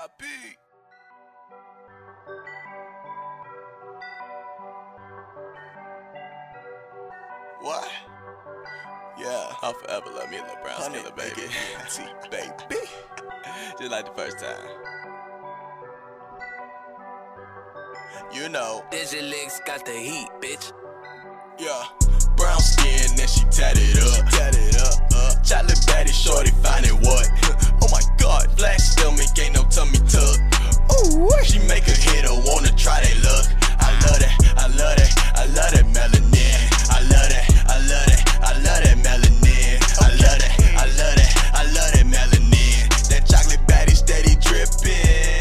Papi. What? Yeah, I'll forever love me a little brown skin, baby. T, baby. Just like the first time. You know. Digilex got the heat, bitch. Yeah. Brown skin and she tatted up. Tatted up. Uh. Chocolate baddie, shorty finding what? god, black stomach, ain't no tummy tuck. Ooh, she make a hitter, wanna try that luck. I love that, I love that, I love that melanin. I love that, I love that, I love that melanin. I love that, I love that, I love that melanin. That chocolate baddie steady dripping.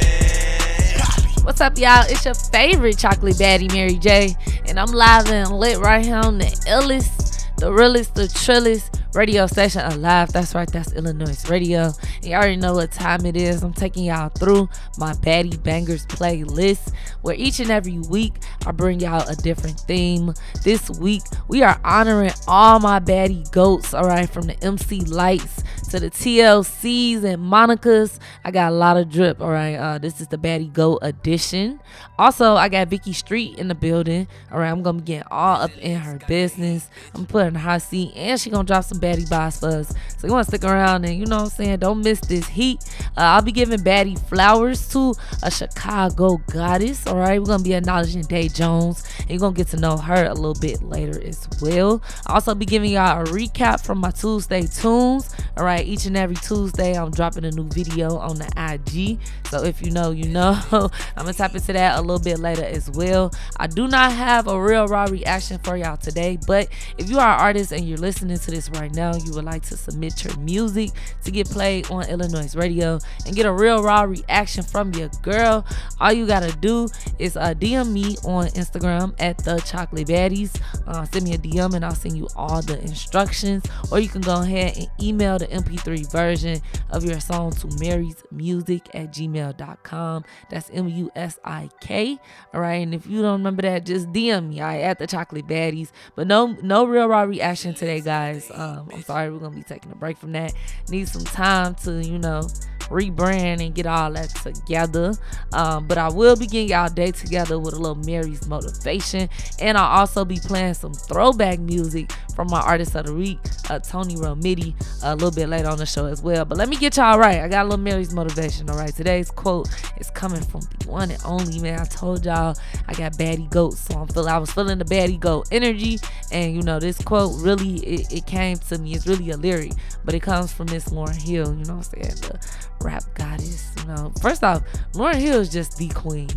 What's up, y'all? It's your favorite chocolate baddie, Mary J. And I'm live and lit right here on the illest, the realest, the trillest radio station alive. That's right, that's Illinois Radio. You already know what time it is. I'm taking y'all through my Baddie Bangers playlist, where each and every week I bring y'all a different theme. This week we are honoring all my baddie goats, all right, from the MC Lytes to the TLCs and Monica's. I got a lot of drip, all right. Uh, this is the Baddie Go edition. Also, I got Vicky Street in the building. All right, I'm gonna be getting all up in her business. I'm putting her hot seat, and she gonna drop some baddie boss for us. So you wanna stick around and you know what I'm saying? Don't miss this heat. Uh, I'll be giving baddie flowers to a Chicago goddess. All right, we're gonna be acknowledging Dae Jones, and you're gonna get to know her a little bit later as well. I'll also be giving y'all a recap from my Tuesday tunes. All right, each and every Tuesday I'm dropping a new video on the IG. So if you know, you know. I'm gonna tap into that a little bit later as well. I do not have a real raw reaction for y'all today, but if you are an artist and you're listening to this right now, you would like to submit your music to get played on Illinois radio and get a real raw reaction from your girl, all you gotta do is uh, DM me on Instagram at the Chocolate Baddies. Uh, send me a DM and I'll send you all the instructions, or you can go ahead and email the MP3 version of your song to Mary's Musik at gmail.com. That's M U S I K. All right, and if you don't remember that, just DM me. I right, at the Chocolate Baddies. But no, no real raw reaction today, guys. Um, I'm sorry, we're gonna be taking a break from that. Need some time to, you know, rebrand and get all that together. Um, but I will be getting y'all day together with a little Mary's motivation, and I'll also be playing some throwback music from my artist of the week, uh, Toni Romiti, a little bit later on the show as well. But let me get y'all right. I got a little Mary's motivation. All right, today's quote is coming from the one and only man. I told y'all I got baddie goats, so I'm feeling. I was feeling the baddie goat energy, and you know this quote really it, it came to me. It's really a lyric, but it comes from Miss Lauryn Hill. You know what I'm saying? The rap goddess. You know, first off, Lauryn Hill is just the queen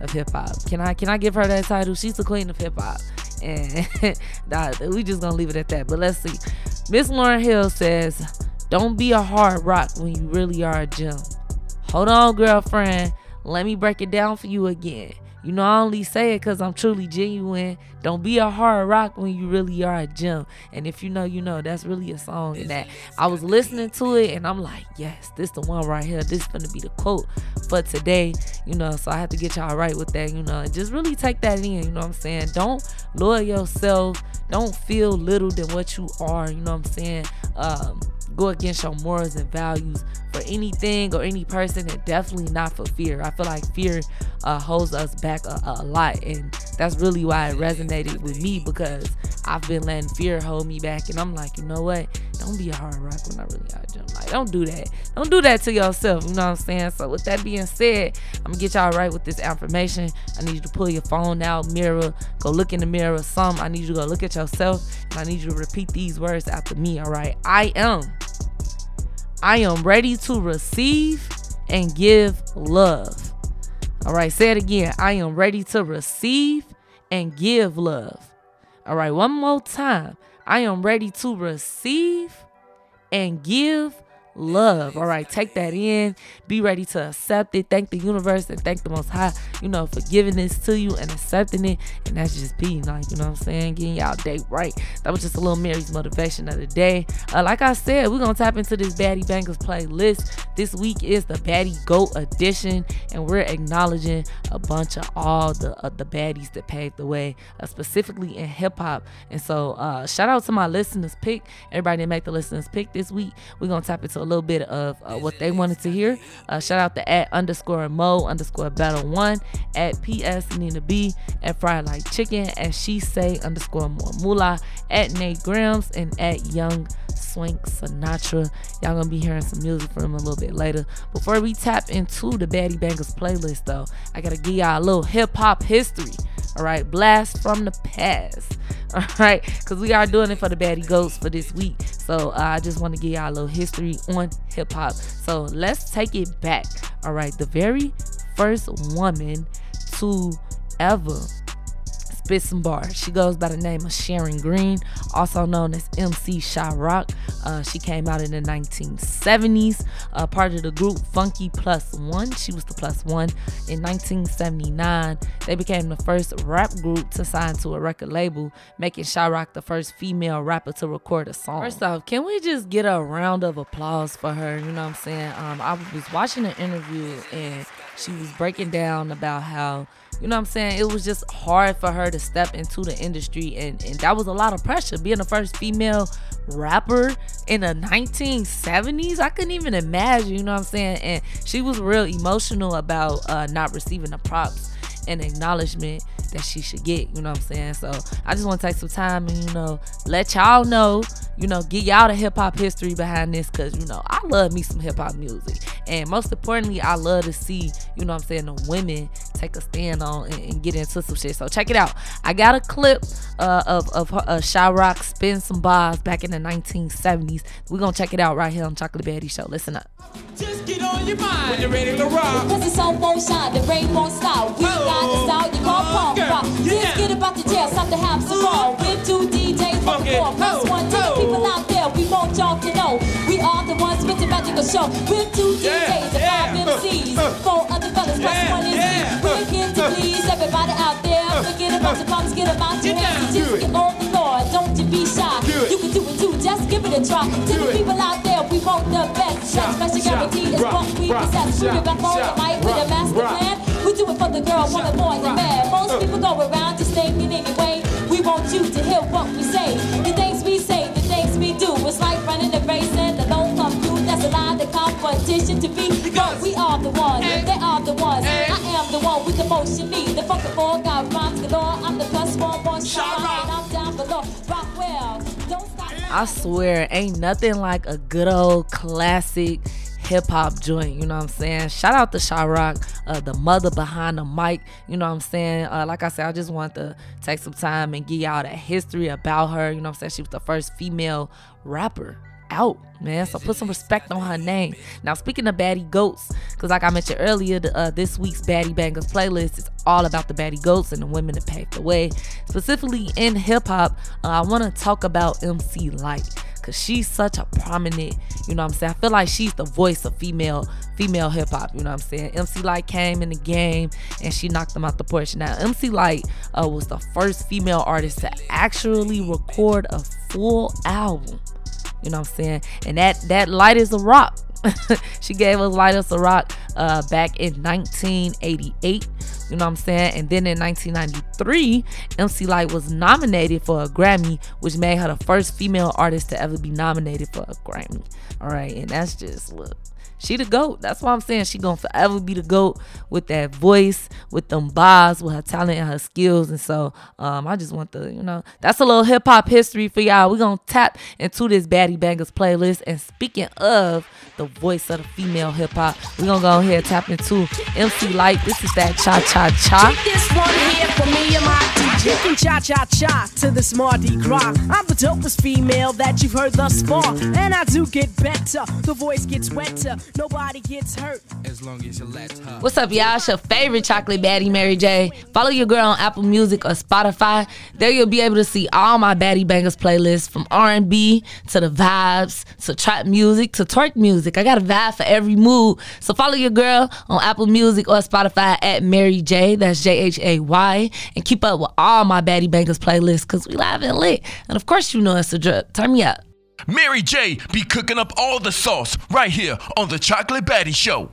of hip hop. Can I can I give her that title? She's the queen of hip hop. And nah, we just gonna leave it at that. But let's see. Miss Lauryn Hill says, Don't be a hard rock when you really are a gem. Hold on, girlfriend. Let me break it down for you again. You know, I only say it because I'm truly genuine. Don't be a hard rock when you really are a gem. And if you know, you know, that's really a song. And that I was listening to it and I'm like, yes, this the one right here. This is gonna be the quote for today. You know, so I have to get y'all right with that, you know, and just really take that in. You know what I'm saying? Don't lower yourself. Don't feel little than what you are. You know what I'm saying? Um, go against your morals and values for anything or any person and definitely not for fear. I feel like fear uh, holds us back a, a, lot and that's really why it resonated with me because i've been letting fear hold me back and i'm like you know what? Don't be a hard rock when i really got jump like don't do that. Don't do that to yourself you know what i'm saying? So with that being said i'm gonna get y'all right with this affirmation. I need you to pull your phone out mirror go look in the mirror some i need you to go look at yourself and i need you to repeat these words after me all right? I am I am ready to receive and give love. All right, say it again. I am ready to receive and give love. All right, one more time. I am ready to receive and give love. All right, take that in. Be ready to accept it. Thank the universe and thank the Most High, you know, for giving this to you and accepting it. And that's just being like, you know what I'm saying? Getting y'all day right. That was just a little Mary's motivation of the day. Uh, like I said, we're going to tap into this Baddie Bangers playlist. This week is the Baddie Goat edition, and we're acknowledging a bunch of all the uh, the baddies that paved the way, uh, specifically in hip hop. And so, uh, shout out to my listeners pick. Everybody that make the listeners pick this week. We're going to tap into a little bit of uh, what they wanted to hear. Uh, shout out to at underscore mo underscore battle one at ps Nina B at fried like chicken at she say underscore more moolah at Nate Grams and at young Swank Sinatra. Y'all gonna be hearing some music from him a little bit later. Before we tap into the Baddie Bangers playlist, though, I gotta give y'all a little hip hop history. All right, blast from the past. All right, because we are doing it for the Baddie Goats for this week. So uh, I just want to give y'all a little history on hip hop. So let's take it back. All right, the very first woman to ever spit some bars. She goes by the name of Sharon Green, also known as MC Sha-Rock. Uh, she came out in the 1970s, uh, part of the group Funky Plus One. She was the plus one. In 1979, they became the first rap group to sign to a record label, making Sha-Rock the first female rapper to record a song. First off, can we just get a round of applause for her? You know what I'm saying? Um, I was watching an interview and she was breaking down about how you know what I'm saying? It was just hard for her to step into the industry, and, and that was a lot of pressure. Being the first female rapper in the 1970s, I couldn't even imagine, you know what I'm saying? And she was real emotional about uh, not receiving the props and acknowledgement that she should get. You know what I'm saying? So I just want to take some time and you know let y'all know, you know, get y'all the hip hop history behind this because you know I love me some hip hop music, and most importantly, I love to see you know what I'm saying the women take a stand on and, and get into some shit. So check it out. I got a clip uh, of of uh, Sha-Rock spin some bars back in the 1970s. We're gonna check it out right here on Chocolate Baddie Show. Listen up. Just get on your mind when you're ready to rock. Cause the sun won't shine, the rain won't stop. We oh. got with show. With two DJs and five MCs, four other fellas plus one is me. We're here to please everybody out there. Forget about the problems, get about your hands. Just get on the floor, don't you be shy. You can do it too, just give it a try. To the people out there, we want the best. Special guarantee is what we possess. We're back on the mic with a master plan. We do it for the girl, for the boy, the man. Most people go around just thinking anyway. We want you to hear what we say. The things we say, the things we do. It's like running a race competition to be. But we are the ones, they are the ones. I am the one with the motion need. The Funky four got rhymes galore. I'm the plus one born star, and I'm down below. Rockwell, don't stop. I swear, ain't nothing like a good old classic hip hop joint. You know what I'm saying? Shout out to Sha-Rock, uh, the mother behind the mic. You know what I'm saying? Uh, like I said, I just want to take some time and give y'all that history about her. You know what I'm saying? She was the first female rapper out, man. So put some respect on her name. Now, speaking of Baddie Goats, because like I mentioned earlier, the, uh, this week's Baddie Bangers playlist is all about the Baddie Goats and the women that paved the way. Specifically in hip hop, uh, I want to talk about MC Lyte because she's such a prominent, you know what I'm saying? I feel like she's the voice of female female hip hop, you know what I'm saying? MC Lyte came in the game and she knocked them out the porch. Now, MC Lyte uh, was the first female artist to actually record a full album. You know what I'm saying? And that that light is a rock. she gave us Lyte as a Rock uh, back in 1988. You know what I'm saying? And then in 1993, MC Lyte was nominated for a Grammy, which made her the first female artist to ever be nominated for a Grammy. All right, and that's just look she the goat. That's why I'm saying she gonna forever be the goat with that voice, with them bars, with her talent and her skills. And so um, I just want to, you know, that's a little hip hop history for y'all. we gonna tap into this Baddie Bangers playlist. And speaking of the voice of the female hip hop, we gonna go ahead and tap into MC Lyte. This is that cha cha cha. This one here for me and my DJ. From cha cha cha to the smarty crock. I'm the dopest female that you've heard thus far. And I do get better. The voice gets wetter. Nobody gets hurt as long as you let her. What's up, y'all? It's your favorite chocolate baddie, Mary J. Follow your girl on Apple Music or Spotify. There you'll be able to see all my Baddie Bangers playlists from R&B to the vibes to trap music to twerk music. I got a vibe for every mood. So follow your girl on Apple Music or Spotify at Mary J. That's J H A Y, and keep up with all my Baddie Bangers playlists because we live and lit. And of course, you know it's a drip. Turn me up. Mary J be cooking up all the sauce right here on the Chocolate Baddie Show.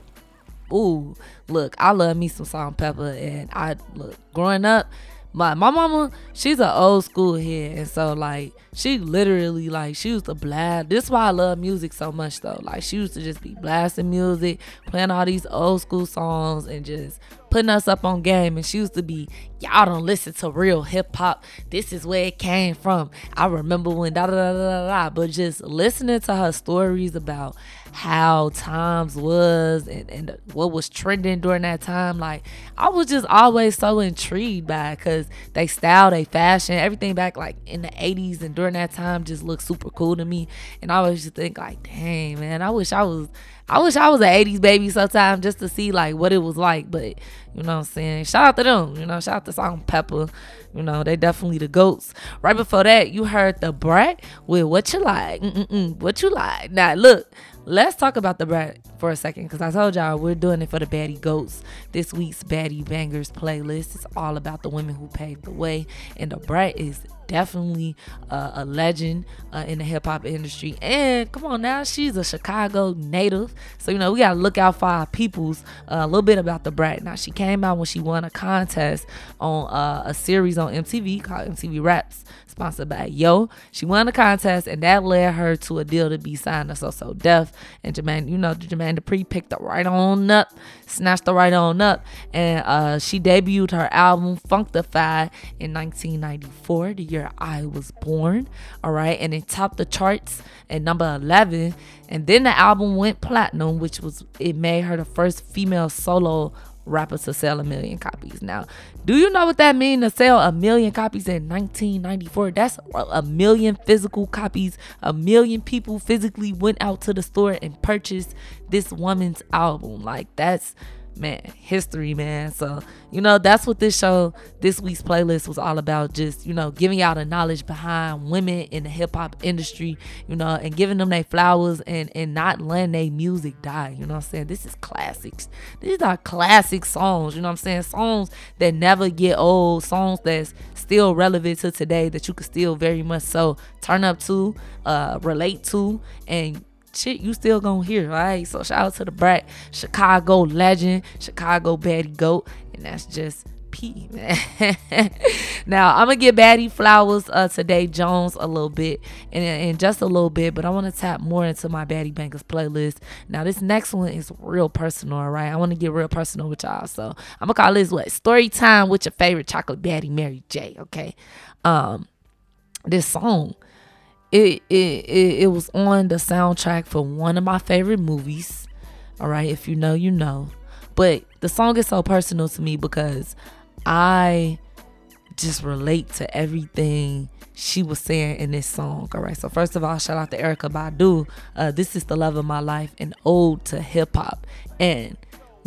Ooh, look, I love me some salt and pepper, and I look growing up. my my mama, she's an old school head, and so like she literally like she used to blast. This is why I love music so much though. Like she used to just be blasting music, playing all these old school songs, and just putting us up on game. And she used to be, y'all don't listen to real hip hop. This is where it came from. I remember when da da da da da. But just listening to her stories about how times was and, and what was trending during that time, like I was just always so intrigued by because they style, they fashion, everything back like in the 80s and during that time just looked super cool to me. And I always just think like, dang man, I wish I was I wish I was an 80s baby sometime just to see like what it was like. But you know what I'm saying? Shout out to them. You know, shout out to Salt-N-Pepa. You know, they definitely the goats. Right before that, you heard Da Brat with What You Like. Mm-mm-mm, what You Like. Now, look, let's talk about Da Brat for a second because I told y'all we're doing it for the Baddie Goats. This week's Baddie Bangers playlist is all about the women who paved the way. And Da Brat is definitely uh, a legend uh, in the hip hop industry. And come on now, she's a Chicago native. So, you know, we got to look out for our peoples. Uh, a little bit about Da Brat. Now, she came out when she won a contest on uh, a series on MTV called MTV Raps sponsored by Yo. She won the contest, and that led her to a deal to be signed to So So Def. And Jermaine, you know, Jermaine Dupri picked her right on up, snatched her right on up, and uh, she debuted her album Funkdafied in 1994, the year I was born. All right, and it topped the charts at number 11. And then the album went platinum, which was it made her the first female solo rapper to sell a million copies. Now, do you know what that means to sell a million copies in 1994? That's a million physical copies. A million people physically went out to the store and purchased this woman's album. Like, that's man, history, man. So, you know, that's what this show, this week's playlist was all about. Just, you know, giving y'all the knowledge behind women in the hip hop industry, you know, and giving them their flowers and, and not letting their music die. You know what I'm saying? This is classics. These are classic songs, you know what I'm saying? Songs that never get old, songs that's still relevant to today that you can still very much so turn up to, uh, relate to, and shit you still gonna hear, right? So shout out to Da Brat, Chicago legend, Chicago baddie goat, and that's just P, now I'm gonna get Baddie flowers uh today Jones a little bit and, just a little bit, but I want to tap more into my Baddie Bangers playlist. Now this next one is real personal, right? I want to get real personal with y'all, so I'm gonna call this what story time with your favorite chocolate baddie Mary J. Okay, um, this song it, it it was on the soundtrack for one of my favorite movies. All right, if you know, you know. But the song is so personal to me because I just relate to everything she was saying in this song. All right. So first of all, shout out to Erykah Badu. Uh, this is the love of my life, an ode to hip hop. And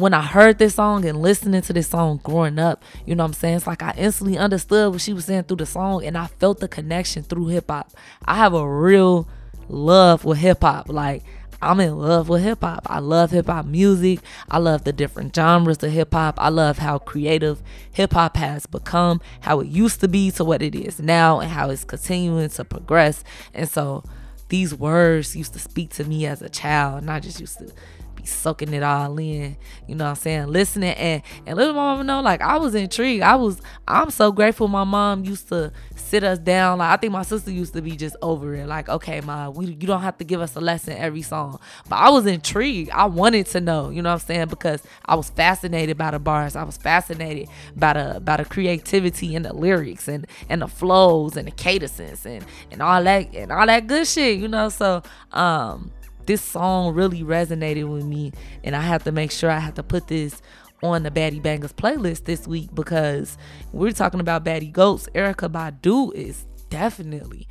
when I heard this song and listening to this song growing up, you know what I'm saying? It's like I instantly understood what she was saying through the song and I felt the connection through hip hop. I have a real love with hip hop. Like, I'm in love with hip hop. I love hip hop music. I love the different genres of hip hop. I love how creative hip hop has become, how it used to be to what it is now, and how it's continuing to progress. And so these words used to speak to me as a child, and I just used to be soaking it all in. You know what I'm saying? Listening and and little mama know like I was intrigued. I was I'm so grateful my mom used to sit us down. Like I think my sister used to be just over it. Like, okay, ma, we you don't have to give us a lesson every song. But I was intrigued. I wanted to know, you know what I'm saying? Because I was fascinated by the bars. I was fascinated by the by the creativity and the lyrics and and the flows and the cadences and and all that and all that good shit, you know. So um this song really resonated with me and I have to make sure I have to put this on the Baddie Bangers playlist this week because we're talking about Baddie Goats. Erykah Badu is definitely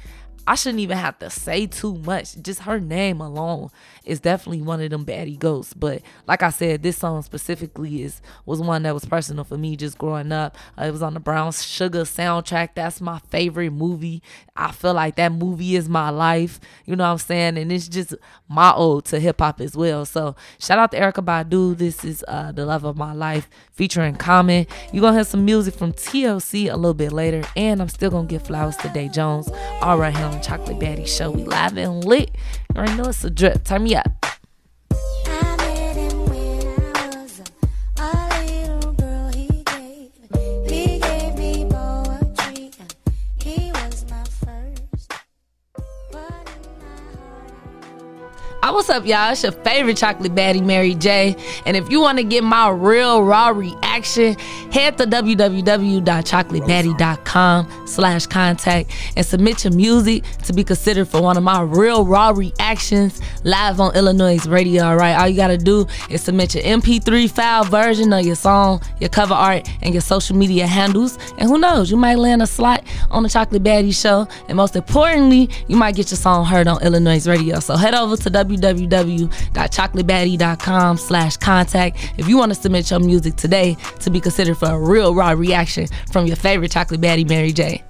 I shouldn't even have to say too much. Just her name alone is definitely one of them baddie ghosts. But like I said, this song specifically is was one that was personal for me just growing up. Uh, it was on the Brown Sugar soundtrack. That's my favorite movie. I feel like that movie is my life. You know what I'm saying? And it's just my ode to hip hop as well. So shout out to Erykah Badu. This is uh, the love of my life featuring Common. You're gonna have some music from TLC a little bit later, and I'm still gonna give flowers to Dae Jones. All right, here on Chocolate Baddie Show. We live and lit. You already know it's a drip. Turn me up. Uh, what's up, y'all? It's your favorite chocolate baddie, Mary J. And if you want to get my real raw reaction, head to www.chocolatebaddie.com slash contact and submit your music to be considered for one of my real raw reactions live on Illinois radio. All right, all you got to do is submit your MP3 file version of your song, your cover art, and your social media handles. And who knows, you might land a slot on the Chocolate Baddie show. And most importantly, you might get your song heard on Illinois radio. So head over to www.chocolatebaddie.com slash contact if you want to submit your music today to be considered for a real raw reaction from your favorite chocolate baddie, Mary J.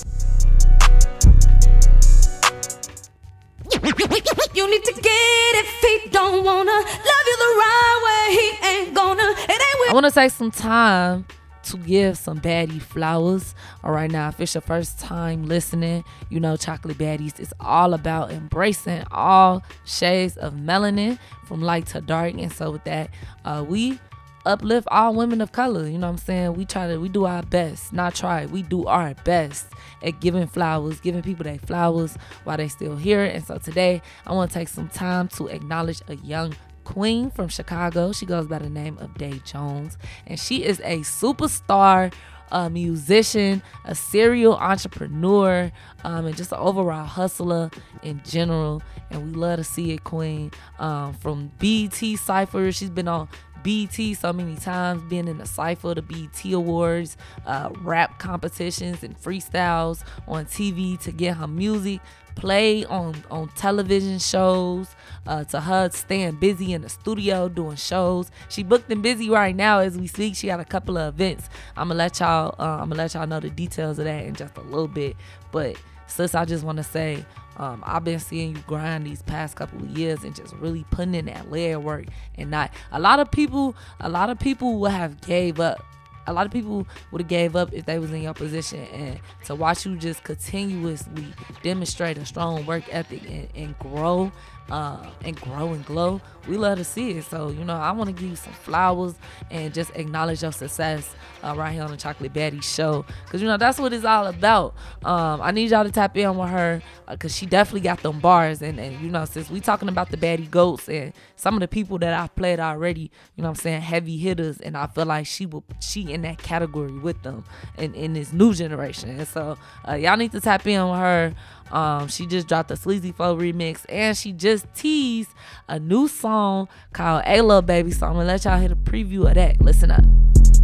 You need to get if he don't wanna love you the right way. He ain't gonna. It ain't I want to take some time to give some baddie flowers. All right, now, if it's your first time listening, you know, Chocolate Baddies is all about embracing all shades of melanin from light to dark. And so, with that, uh, we uplift all women of color. You know what I'm saying? We try to, we do our best, not try, we do our best at giving flowers, giving people their flowers while they still here. And so today, I want to take some time to acknowledge a young queen from Chicago. She goes by the name of Dae Jones, and she is a superstar. A musician, a serial entrepreneur, um, and just an overall hustler in general. And we love to see it, Queen. Um, from BET Cypher, she's been on BET so many times, being in the Cypher, the BET Awards, uh, rap competitions, and freestyles on TV to get her music played on, on television shows, uh, to her staying busy in the studio doing shows. She booked and busy right now as we speak. She got a couple of events. I'm gonna let y'all uh, I'm gonna let y'all know the details of that in just a little bit. But sis, I just want to say um, I've been seeing you grind these past couple of years and just really putting in that layer work and not a lot of people a lot of people will have gave up a lot of people would have gave up if they was in your position. And to watch you just continuously demonstrate a strong work ethic and, and grow uh, and grow and glow we love to see it. So you know i want to give you some flowers and just acknowledge your success uh, right here on the chocolate baddie show. Because you know that's what it's all about. Um, i need y'all to tap in with her because uh, she definitely got them bars. And, and you know since we talking about the baddie goats and some of the people that i've played already you know i'm saying heavy hitters and i feel like she will she in that category with them in, in this new generation. And so uh, y'all need to tap in with her um, she just dropped a Sleazy Flow remix and she just teased a new song called A Lil Baby. So I'm gonna let y'all hear the preview of that. Listen up.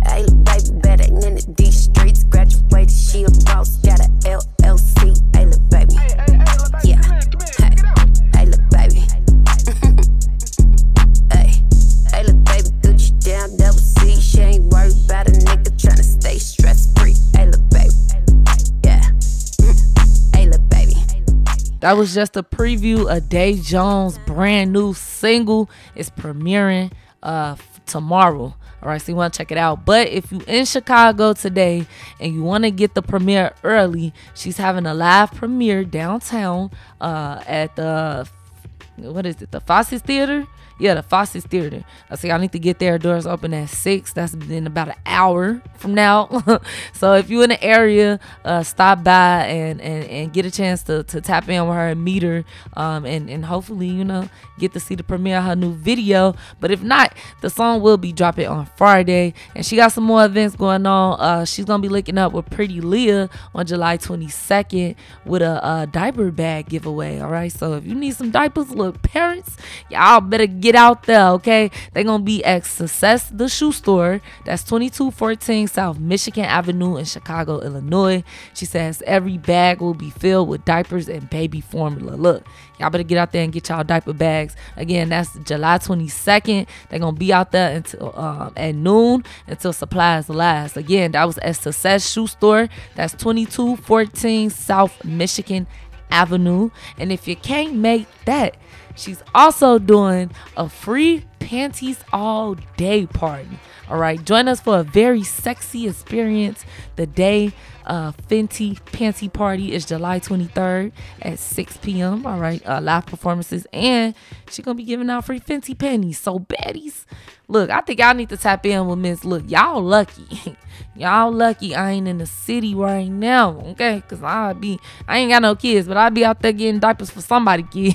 Hey, baby, better in the D streets. Graduated, she a boss, got a LLC. Little baby. Yeah. Hey, baby. hey, hey, baby, Gucci down, double C. She ain't worried about a nigga tryna stay stress free. Hey, That was just a preview of Dae Jones' brand new single. It's premiering uh tomorrow. All right, so you want to check it out. But if you in Chicago today and you want to get the premiere early, she's having a live premiere downtown uh at the what is it? The Fosses Theater. Yeah, the Fosses Theater. I say I need to get there. Doors open at six. That's in about an hour from now. so if you in the area, uh, stop by and, and, and get a chance to, to tap in with her and meet her, um, and and hopefully you know get to see the premiere of her new video. But if not, the song will be dropping on Friday, and she got some more events going on. Uh, she's gonna be linking up with Pretty Leah on July 22nd with a, a diaper bag giveaway. All right, so if you need some diapers, look, parents, y'all better get out there. Okay, they gonna be at Success the Shoe Store. That's 2214 South Michigan Avenue in Chicago, Illinois. She says every bag will be filled with diapers and baby formula. Look, y'all better get out there and get y'all diaper bags. Again, that's July 22nd. They're gonna be out there until um, at noon until supplies last. Again, that was at Success Shoe Store. That's 2214 South Michigan Avenue. And if you can't make that, she's also doing a free panties all day party. All right, join us for a very sexy experience. The day uh, Fenty Panty Party is July 23rd at 6 p.m. All right, uh, live performances, and she's gonna be giving out free Fenty panties. So baddies, look, I think y'all need to tap in with Miss. Look, y'all lucky, y'all lucky. I ain't in the city right now, okay? Cause I be, I ain't got no kids, but I be out there getting diapers for somebody kid.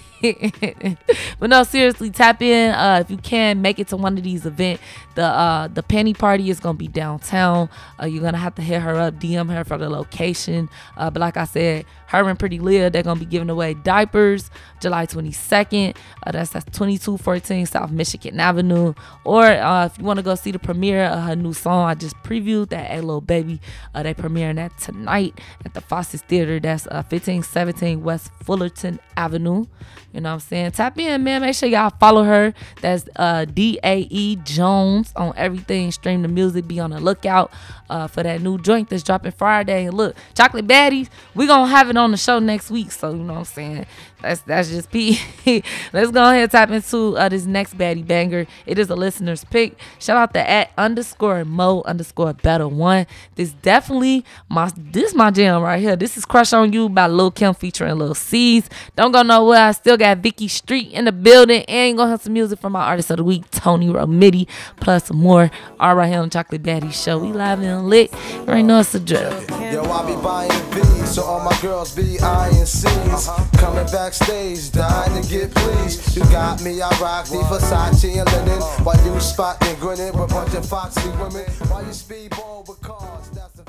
but no, seriously, tap in. Uh, if you can, make it to one of these events. The uh, the penny party is gonna be downtown. Uh, you're gonna have to hit her up, DM her for the location. Uh, but like I said, her and Pretty Leah, they're gonna be giving away diapers July 22nd. Uh, that's that's 2214 South Michigan Avenue. Or uh, if you want to go see the premiere of her new song, I just previewed that. Hey, little baby, uh, they premiering that tonight at the Foster's Theater. That's uh, 1517 West Fullerton Avenue. You know what I'm saying? Tap in, man. Make sure y'all follow her. That's uh, D A E Jones on everything. Stream the music. Be on the lookout uh, for that new joint that's dropping Friday. And look, Chocolate Baddies, we to have it on the show next week. So, you know what I'm saying? That's that's just P. Let's go ahead and tap into uh, this next baddie banger. It is a listener's pick. Shout out to at underscore mo underscore better one. This definitely my this my jam right here. This is Crush on You by Lil Kim featuring Lil' Cease. Don't go nowhere. I still got Vicky Street in the building and gonna have some music from my artist of the week, Toni Romiti, plus more. All right here on Chocolate Baddie Show. We live and lit. Right now it's a drill. Yo, I be buying V's, so all my girls be eyeing C's. Coming backstage, dying to get pleased. You got me, I rock the Versace and linen. While you spotting, grinning with a bunch of foxy women. While you speedball with cars, that's the.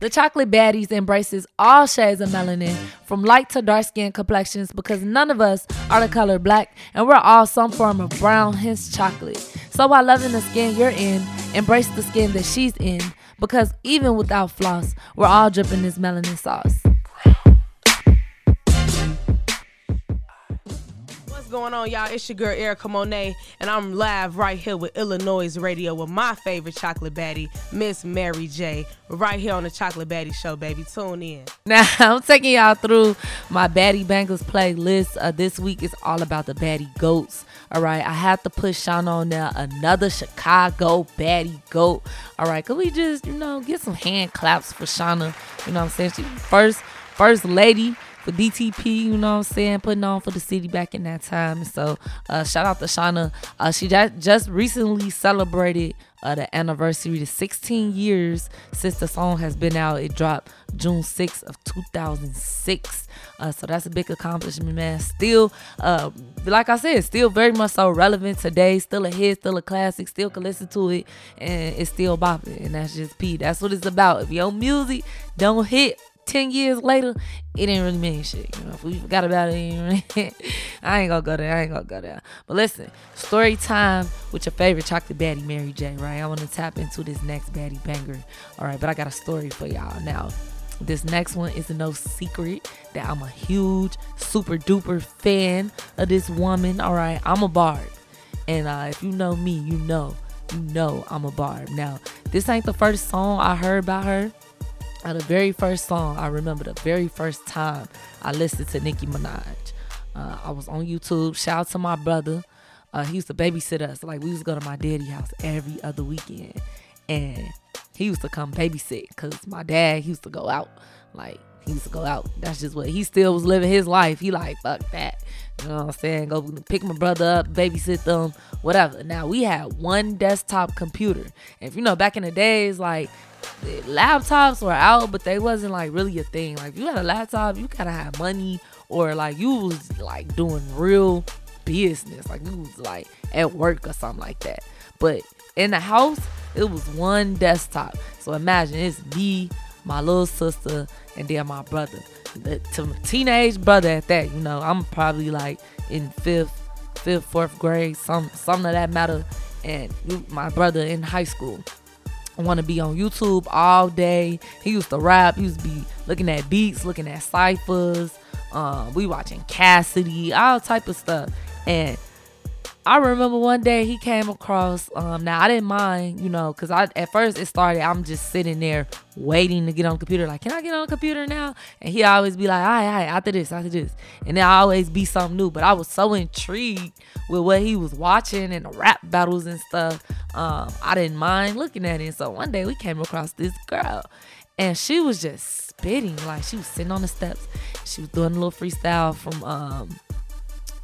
The Chocolate Baddies embraces all shades of melanin, from light to dark skin complexions, because none of us are the color black, and we're all some form of brown, hence chocolate. So while loving the skin you're in, embrace the skin that she's in, because even without floss, we're all dripping this melanin sauce. Going on, y'all? It's your girl Erica Monet, and I'm live right here with Illinois Radio with my favorite chocolate baddie, Miss Mary J. Right here on the Chocolate Baddie Show, baby. Tune in. Now I'm taking y'all through my baddie bangers playlist. Uh, this week is all about the baddie goats. All right, I have to put Shawnna on there, another Chicago baddie goat. All right, could we just you know get some hand claps for Shawnna? You know what I'm saying? She first first lady for DTP, you know what I'm saying, putting on for the city back in that time. So, uh, shout out to Shawnna. Uh, she just, recently celebrated uh, the anniversary, the 16 years since the song has been out. It dropped June 6th of 2006. Uh, so that's a big accomplishment, man. Still, uh, like I said, still very much so relevant today. Still a hit, still a classic. Still can listen to it, and it's still bopping. And that's just P. That's what it's about. If your music don't hit 10 years later, it didn't really mean shit. You know, if we forgot about it, it I ain't gonna go there. I ain't gonna go there. But listen, story time with your favorite chocolate baddie, Mary J, right? I wanna tap into this next baddie banger. All right, but I got a story for y'all now. This next one is no secret that I'm a huge, super duper fan of this woman. All right, I'm a barb. And uh, if you know me, you know, you know I'm a barb. Now, this ain't the first song I heard about her. Uh, the very first song I remember the very first time I listened to Nicki Minaj. Uh, I was on YouTube. Shout out to my brother. Uh, he used to babysit us. Like we used to go to my daddy house every other weekend, and he used to come babysit because my dad used to go out. Like he used to go out. That's just what he still was living his life. He like fuck that. You know what I'm saying? Go pick my brother up, babysit them, whatever. Now we had one desktop computer. And if you know back in the days, like laptops were out, but they wasn't like really a thing. Like you had a laptop, you gotta have money or like you was like doing real business. Like you was like at work or something like that. But in the house, it was one desktop. So imagine it's me, my little sister, and then my brother. The teenage brother at that, you know, I'm probably like in fifth, fifth, fourth grade, some something of that matter. And my brother in high school. Want to be on YouTube all day. He used to rap. He used to be looking at beats, looking at ciphers. Um, we watching Cassidy, all type of stuff. And I remember one day he came across. Um, now I didn't mind, you know, cause I at first it started. I'm just sitting there waiting to get on the computer. Like, can I get on the computer now? And he always be like, all right, all right, after this, after this. And then I always be something new. But I was so intrigued with what he was watching and the rap battles and stuff. Um, I didn't mind looking at it. So one day we came across this girl, and she was just spitting. Like she was sitting on the steps. She was doing a little freestyle from um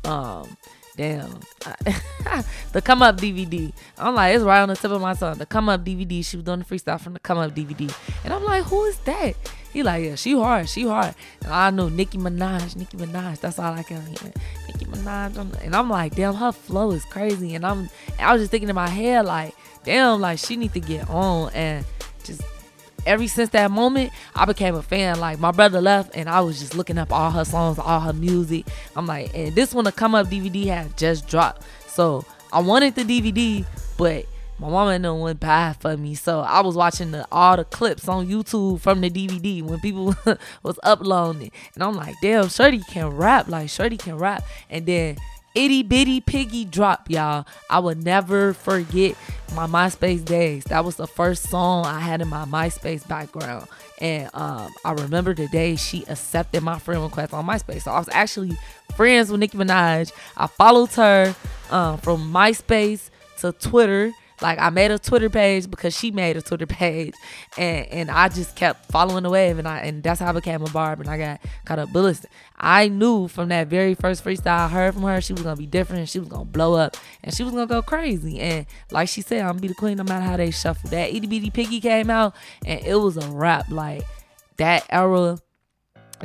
um damn. The come up dvd i'm like it's right on the tip of my tongue. The come up dvd she was doing the freestyle from the come up dvd and i'm like who is that? He like yeah she hard she hard. And i know nicki minaj nicki minaj. That's all i can hear. Nicki Minaj, and I'm like, damn, her flow is crazy, and I'm, I was just thinking in my head like, damn, like she need to get on, and ever since that moment, I became a fan. Like my brother left, and I was just looking up all her songs, all her music. I'm like, and this one, the come up DVD had just dropped, so I wanted the DVD, but my mama no one buy for me. So I was watching the, all the clips on YouTube from the DVD when people was uploading And I'm like, damn, Shorty can rap. Like Shorty can rap. And then itty bitty piggy drop, y'all. I will never forget my MySpace days. That was the first song I had in my MySpace background. And um, I remember the day she accepted my friend request on MySpace. So I was actually friends with Nicki Minaj. I followed her um, from MySpace to Twitter like I made a Twitter page because she made a Twitter page, and and I just kept following the wave, and I and that's how I became a barb, and I got caught up. But listen, I knew from that very first freestyle I heard from her, she was gonna be different, she was gonna blow up, and she was gonna go crazy. And like she said, I'm gonna be the queen no matter how they shuffle. That itty bitty piggy came out, and it was a rap. Like that era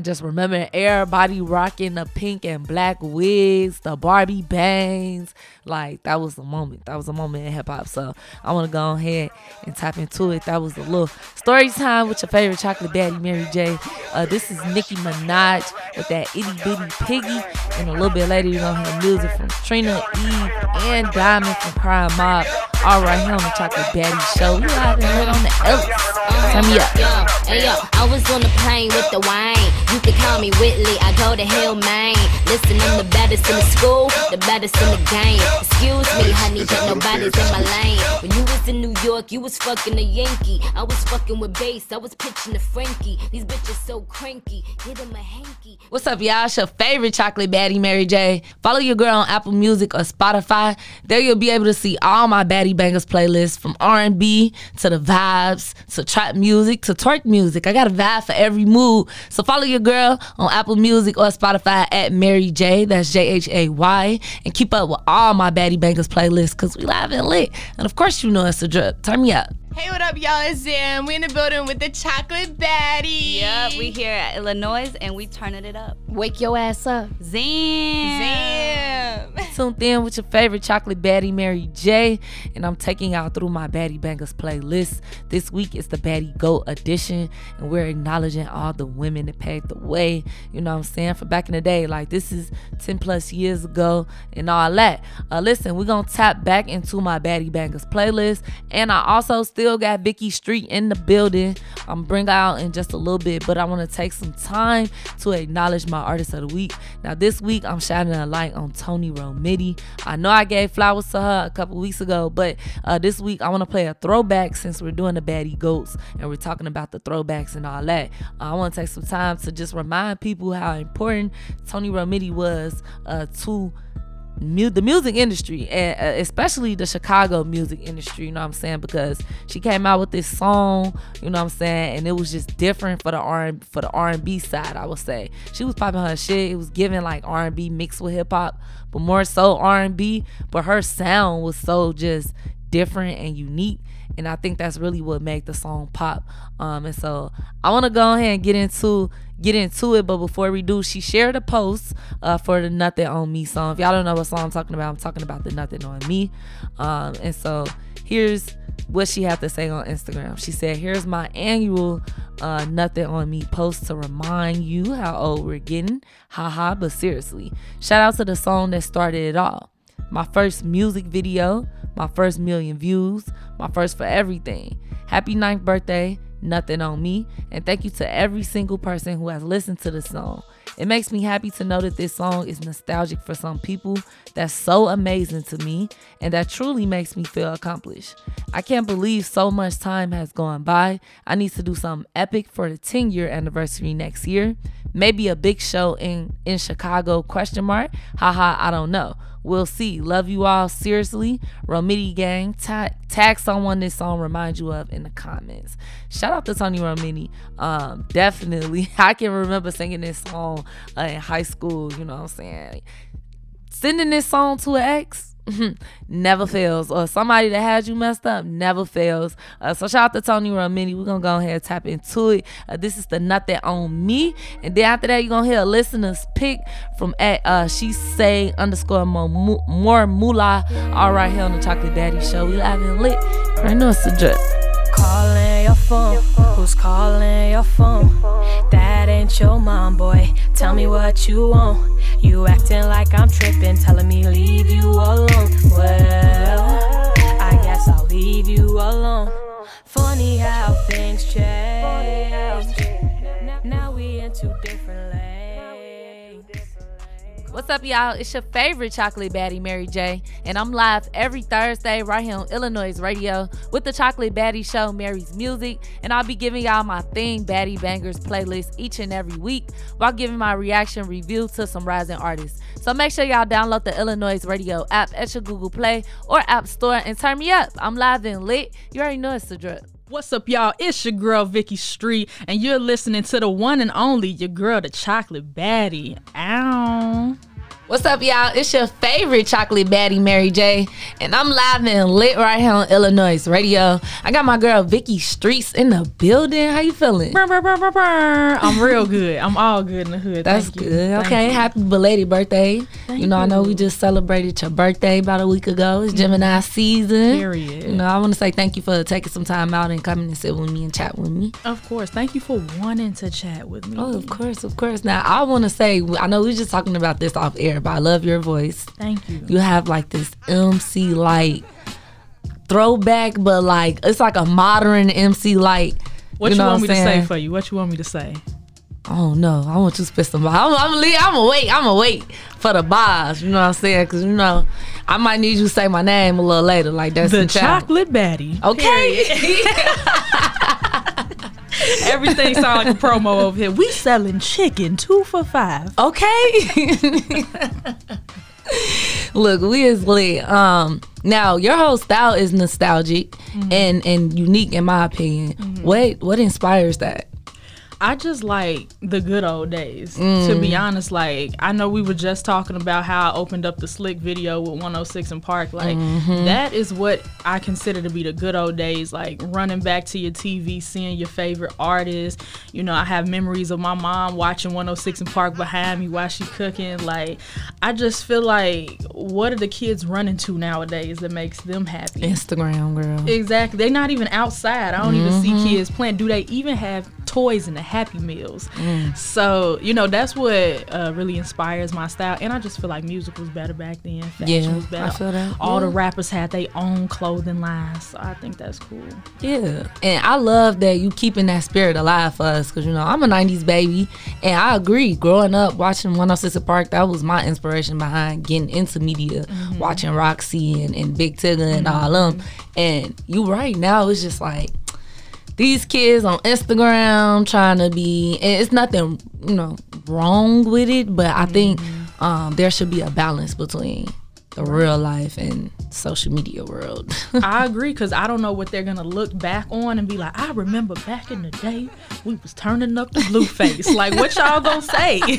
just remember everybody rocking the pink and black wigs, the Barbie bangs. Like that was the moment. That was a moment in hip hop. So I want to go ahead and tap into it. That was a little story time with your favorite chocolate baddie, Mary J. Uh, this is Nicki Minaj with that itty bitty piggy. And a little bit later, you're gonna hear music from Trina Eve and Diamond from Crime Mob. All right here on the Chocolate Baddie Show. We live and on the Ellis. Turn me up. Yo, I was on the plane with the wine. You can call me Whitley. I go to Hill, Maine. Listen, I'm the baddest in the school, the baddest in the game. Excuse me, honey, but nobody's in my lane. When you was in New York, you was fucking a Yankee. I was fucking with bass. I was pitching to Frankie. These bitches so cranky. Get them a hanky. What's up, y'all? It's your favorite chocolate baddie, Mary J. Follow your girl on Apple Music or Spotify. There you'll be able to see all my baddie bangers playlists from R&B to the vibes to trap music to twerk music. I got a vibe for every mood. So follow your girl on Apple Music or Spotify at Mary J. That's J H A Y. And keep up with all my baddie bangers playlists because we live and lit. And of course, you know it's a drip. Turn me up. Hey, what up, y'all? It's Zam. We in the building with the chocolate baddie. Yep, we here at Illinois and we turning it up. Wake your ass up. Zam. Zam. Tuned in with your favorite chocolate baddie, Mary J. And I'm taking y'all through my baddie bangers playlist. This week is the baddie goat edition. And we're acknowledging all the women that paved the way. You know what I'm saying? For back in the day. Like this is 10 plus years ago and all that. Uh, listen, we're going to tap back into my baddie bangers playlist. And I also still still got Vicky Street in the building. I'm bring out in just a little bit, but I want to take some time to acknowledge my artist of the week. Now this week I'm shining a light on Toni Romiti. I know I gave flowers to her a couple weeks ago, but uh, this week I want to play a throwback since we're doing the baddie goats and we're talking about the throwbacks and all that. Uh, I want to take some time to just remind people how important Toni Romiti was uh, to mu- the music industry and uh, especially the Chicago music industry, you know what I'm saying? Because she came out with this song, you know what I'm saying, and it was just different for the R for the R&B side, I would say. She was popping her shit. It was giving like R&B mixed with hip hop, but more so R&B, but her sound was so just different and unique and I think that's really what made the song pop. Um, and so I want to go ahead and get into get into it. But before we do, she shared a post uh, for the Nothing on Me song. If y'all don't know what song I'm talking about, I'm talking about the Nothing on Me. Um, and so here's what she had to say on Instagram. She said, Here's my annual uh, Nothing on Me post to remind you how old we're getting. Haha, but seriously, shout out to the song that started it all. My first music video, my first million views, my first for everything. Happy ninth birthday nothing on me. And thank you to every single person who has listened to the song. It makes me happy to know that this song is nostalgic for some people. That's so amazing to me, and that truly makes me feel accomplished. I can't believe so much time has gone by. I need to do something epic for the 10 year anniversary next year. Maybe a big show in in Chicago question mark. Haha, I don't know. We'll see. Love you all. Seriously, Romiti gang. Tag, tag someone this song reminds you of in the comments. Shout out to Toni Romiti. Um, definitely. I can remember singing this song uh, in high school. You know what I'm saying? Sending this song to an ex never fails. Or somebody that has you messed up never fails. Uh, so shout out to Tony Romini. We're gonna go ahead and tap into it. Uh, this is the Nothing on Me. And then after that, you're gonna hear a listener's pick from at uh she say underscore more, moolah. All right here on the Chocolate Baddie Show. We live and lit. Right now it's the drip. Phone. Who's calling your phone? That ain't your mom, boy. Tell me what you want. You acting like I'm tripping, telling me leave you alone. Well, I guess I'll leave you alone. Funny how things change. Now we in two different. What's up, y'all? It's your favorite chocolate baddie, Mary J. And I'm live every Thursday right here on Illinois Radio with the Chocolate Baddie Show, Mary's Music. And I'll be giving y'all my Thing Baddie Bangers playlist each and every week while giving my reaction review to some rising artists. So make sure y'all download the Illinois Radio app at your Google Play or App Store and turn me up. I'm live and lit. You already know it's the drip. What's up, y'all? It's your girl Vicki Street, and you're listening to the one and only your girl, the Chocolate Baddie. Ow. What's up, y'all? It's your favorite chocolate baddie, Mary J. And I'm live and lit right here on Illinois Radio. I got my girl Vicki Streets in the building. How you feeling? Brr, brr, brr, I'm real good. I'm all good in the hood. That's Thank good. You. Okay, happy belated birthday. Thank you know, I know we just celebrated your birthday about a week ago. It's mm-hmm. Gemini season. Period. You know, I want to say thank you for taking some time out and coming and sit with me and chat with me. Of course. Thank you for wanting to chat with me. Oh, of course, of course. Now, I want to say, I know we were just talking about this off air, but I love your voice. Thank you. You have like this MC Lyte throwback, but like it's like a modern MC Lyte. What you, you, want what me I'm to say for you? What you want me to say? Oh no, I want you to spit some bars. I'm, I'm, leave, I'm gonna wait. I'm gonna wait for the bars. You know what I'm saying? Because you know, I might need you to say my name a little later. Like that's the chocolate baddie. Okay. Everything sound like a promo over here. We selling chicken two for five. Okay. Look, we is lit. Um, now your whole style is nostalgic Mm-hmm. and and unique in my opinion. What what inspires that? I just like the good old days. Mm. To be honest, like I know we were just talking about how I opened up the slick video with 106 and Park. Like Mhm. that is what I consider to be the good old days. Like running back to your TV, seeing your favorite artists. You know, I have memories of my mom watching 106 and Park behind me while she cooking. Like I just feel like what are the kids running to nowadays that makes them happy? Instagram girl. Exactly. They're not even outside. I don't even see Mhm. kids playing. Do they even have toys in the Happy Meals? Mm. So, you know, that's what uh, really inspires my style. And I just feel like music was better back then. Fashion Yeah, was better. I feel that. All the Yeah. rappers had their own clothing lines. So I think that's cool. Yeah, and I love that you keeping that spirit alive for us because you know I'm a '90s baby, and I agree. Growing up watching 106 and Park, that was my inspiration behind getting into media, Mm-hmm. watching Rocsi and, and Big Tigger and all them. And you right now, it's just like these kids on Instagram trying to be, and it's nothing you know wrong with it, but I think Mm-hmm. um, there should be a balance between the real life and social media world. I agree because I don't know what they're gonna look back on and be like. I remember back in the day we was turning up the Blueface. like what y'all gonna say? no,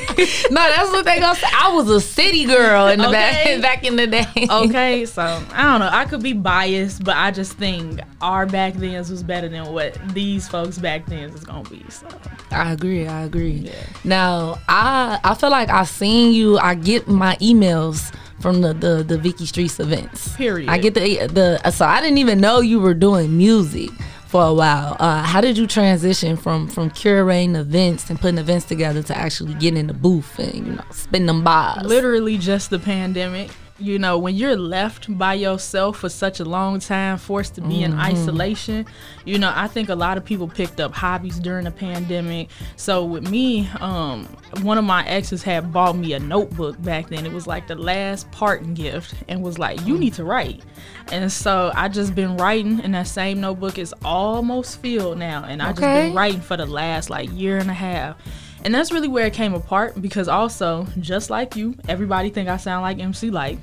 that's what they gonna say. I was a city girl in the Okay. back back in the day. okay, so I don't know. I could be biased, but I just think our back thens was better than what these folks back then is gonna be. So I agree. I agree. Now, I I feel like I've seen you. I get my emails from the the, the Vicki Streets events. Period. I get the the so I didn't even know you were doing music for a while. Uh, how did you transition from from curating events and putting events together to actually getting in the booth and you know spin them bars? literally just the pandemic. You know, when you're left by yourself for such a long time, forced to be in Mhm. isolation, you know, I think a lot of people picked up hobbies during the pandemic. So with me, um, one of my exes had bought me a notebook back then. It was like the last parting gift and was like, you need to write. And so I just been writing and that same notebook is almost filled now. And I just been writing for the last like year and a half. And that's really where it came apart because also, just like you, everybody think I sound like MC Lyte,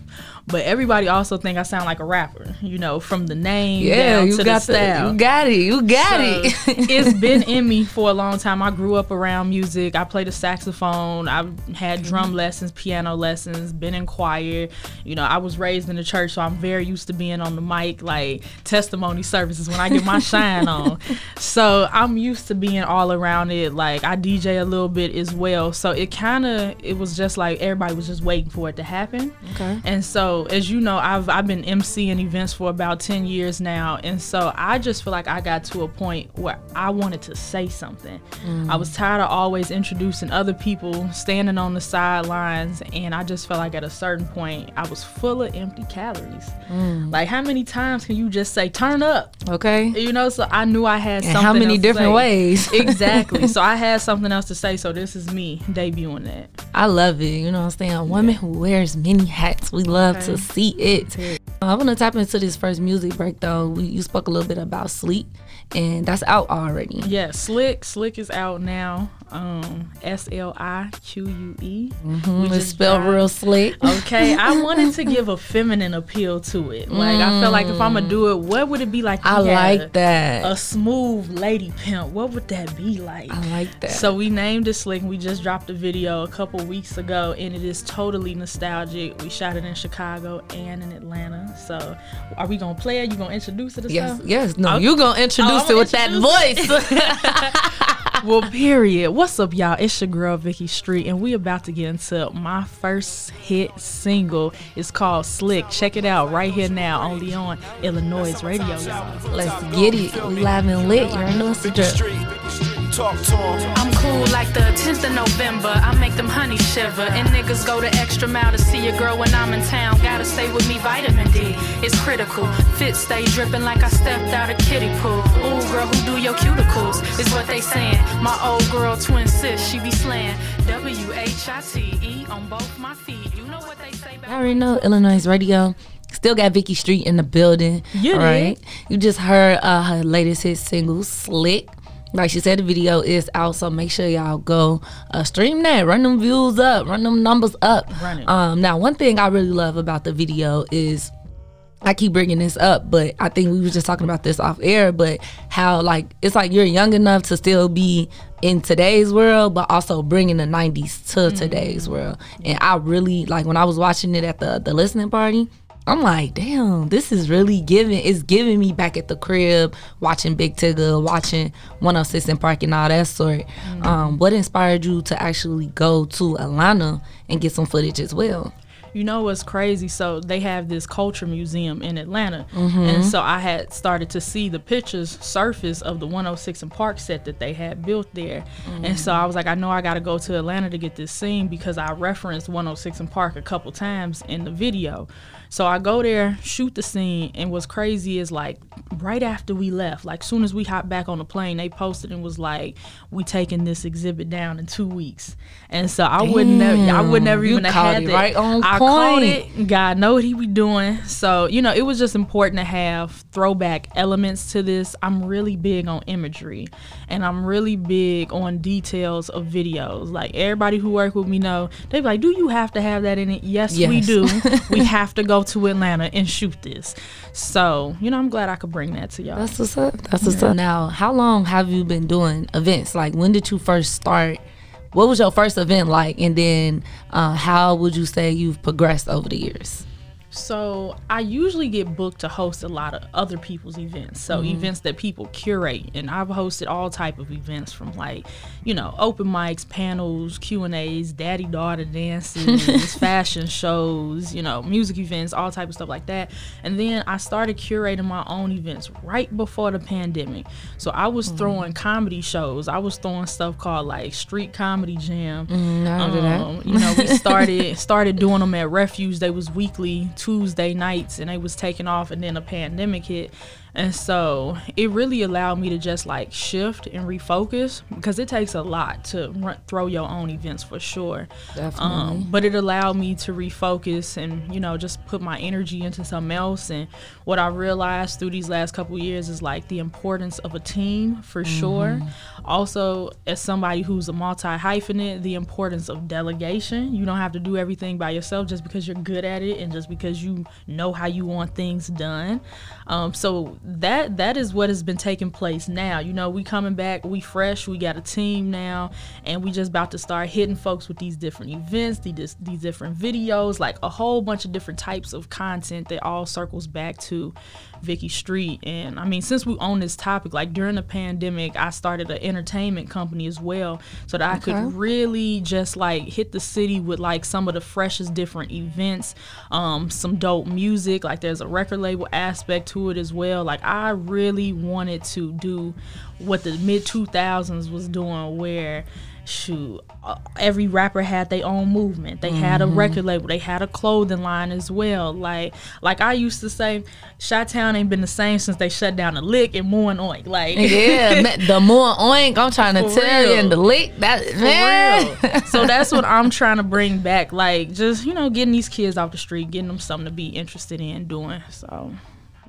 but everybody also think I sound like a rapper. You know, from the name Yeah, down you to got the the- you got it, you got So, it. it's been in me for a long time. I grew up around music. I played the saxophone. I've had drum mm-hmm. lessons, piano lessons, been in choir. You know, I was raised in the church, so I'm very used to being on the mic, like testimony services when I get my shine on. So I'm used to being all around it. Like I DJ a little bit as well. So it kind of it was just like everybody was just waiting for it to happen. Okay. And so, as you know, I've I've been emceeing events for about ten years now, and so I just feel like I got to a point where I wanted to say something. Mm. I was tired of always introducing other people, standing on the sidelines, and I just felt like at a certain point I was full of empty calories. Mm. Like, how many times can you just say "turn up"? Okay. You know, so I knew I had And something. how many different ways? exactly. So I had something else to say. So this is me debuting that. I love it. You know what I'm saying? A woman who wears many hats. We love to see it. Um, I want to tap into this first music break though. We, you spoke a little bit about sleep, and that's out already. Yeah, Slique. Slique is out now. Um, S L I Q U E. Mhm, just spelled real slick. Okay, I wanted to give a feminine appeal to it. Like I feel like if I'm gonna do it, what would it be like? I like a- that. A smooth lady pimp. What would that be like? I like that. So we named it Slique. We just dropped a video a couple weeks ago, and it is totally nostalgic. We shot it in Chicago and in Atlanta. So are we gonna play it? You gonna introduce it? Or Yes, something? yes. No, Okay. you gonna introduce I'm it with that introduce it. voice. well, period. What's up, y'all? It's your girl Vicki Street, and we about to get into my first hit single. It's called Slique. Check it out right here now, only on Illinois Radio. Let's get it. We live and lit. You already know it's the. Talk to him. I'm cool like the 10th of November. I make them honey shiver. And niggas go the extra mile to see a girl when I'm in town. Gotta stay with me, vitamin D. It's critical. Fit stay dripping like I stepped out of kiddie pool. Ooh, girl, who do your cuticles? Is what they saying. My old girl, twin sis, she be slaying. W H I T E on both my feet. You know what they say I already know Illinois Radio. Still got Vicki Street in the building. You all did. right. You just heard uh, her latest hit single, Slique. Like she said, the video is out, so make sure y'all go uh, stream that, run them views up, run them numbers up. Um, now, one thing I really love about the video is I keep bringing this up, but I think we were just talking about this off air. But how like it's like you're young enough to still be in today's world, but also bringing the '90s to today's world. And I really like when I was watching it at the the listening party. I'm like, damn, this is really giving. It's giving me back at the crib, watching Big Tigger, watching 106 and Park and all that sort. Um, what inspired you to actually go to Atlanta and get some footage as well? You know what's crazy? So they have this culture museum in Atlanta, Mhm. and so I had started to see the pictures surface of the 106 and Park set that they had built there, and so I was like, I know I got to go to Atlanta to get this scene because I referenced 106 and Park a couple times in the video. So I go there, shoot the scene, and what's crazy is like right after we left, like soon as we hopped back on the plane, they posted and was like, "We taking this exhibit down in two weeks," and so I wouldn't, never, I would Damn, never even have had it that. right on I point. it. God know what he be doing. So, you know, it was just important to have throwback elements to this. I'm really big on imagery and I'm really big on details of videos. Like everybody who work with me know, they be like, Do you have to have that in it? Yes, we do. we have to go to Atlanta and shoot this. So, you know, I'm glad I could bring that to y'all. That's what's up. That's what's up. Now, how long have you been doing events? Like, when did you first start? What was your first event like? And then, uh, how would you say you've progressed over the years? So I usually get booked to host a lot of other people's events. So Mhm. events that people curate, and I've hosted all type of events from like, you know, open mics, panels, Q and A's, daddy daughter dances, fashion shows, you know, music events, all type of stuff like that. And then I started curating my own events right before the pandemic. So I was throwing comedy shows. I was throwing stuff called like Street Comedy Jam. Mm, I heard of that. Um, you know, we started started doing them at Refuge. They was weekly Tuesday nights, and they was taking off. And then a pandemic hit. And so it really allowed me to just like shift and refocus because it takes a lot to run, throw your own events for sure. Definitely. Um, but it allowed me to refocus and, you know, just put my energy into something else. And what I realized through these last couple years is like the importance of a team for sure. Also, as somebody who's a multi hyphenate, the importance of delegation. You don't have to do everything by yourself just because you're good at it and just because you know how you want things done. Um, so that that is what has been taking place now. You know, we coming back, we fresh, we got a team now, and we just about to start hitting folks with these different events, these these different videos, like a whole bunch of different types of content that all circles back to Vicki Street. And I mean, since we own this topic, like during the pandemic, I started an entertainment company as well, so that I could really just like hit the city with like some of the freshest different events, um, some dope music. Like there's a record label aspect to it as well. Like I really wanted to do what the mid 2000s was doing, where shoot uh, every rapper had their own movement they had a Mhm. record label they had a clothing line as well like like i used to say Chi-town ain't been the same since they shut down the lick and more oink like yeah, the more oink I'm trying to For tell you, and the lick that For man. real. so that's what I'm trying to bring back. Like just, you know, getting these kids off the street, getting them something to be interested in doing. So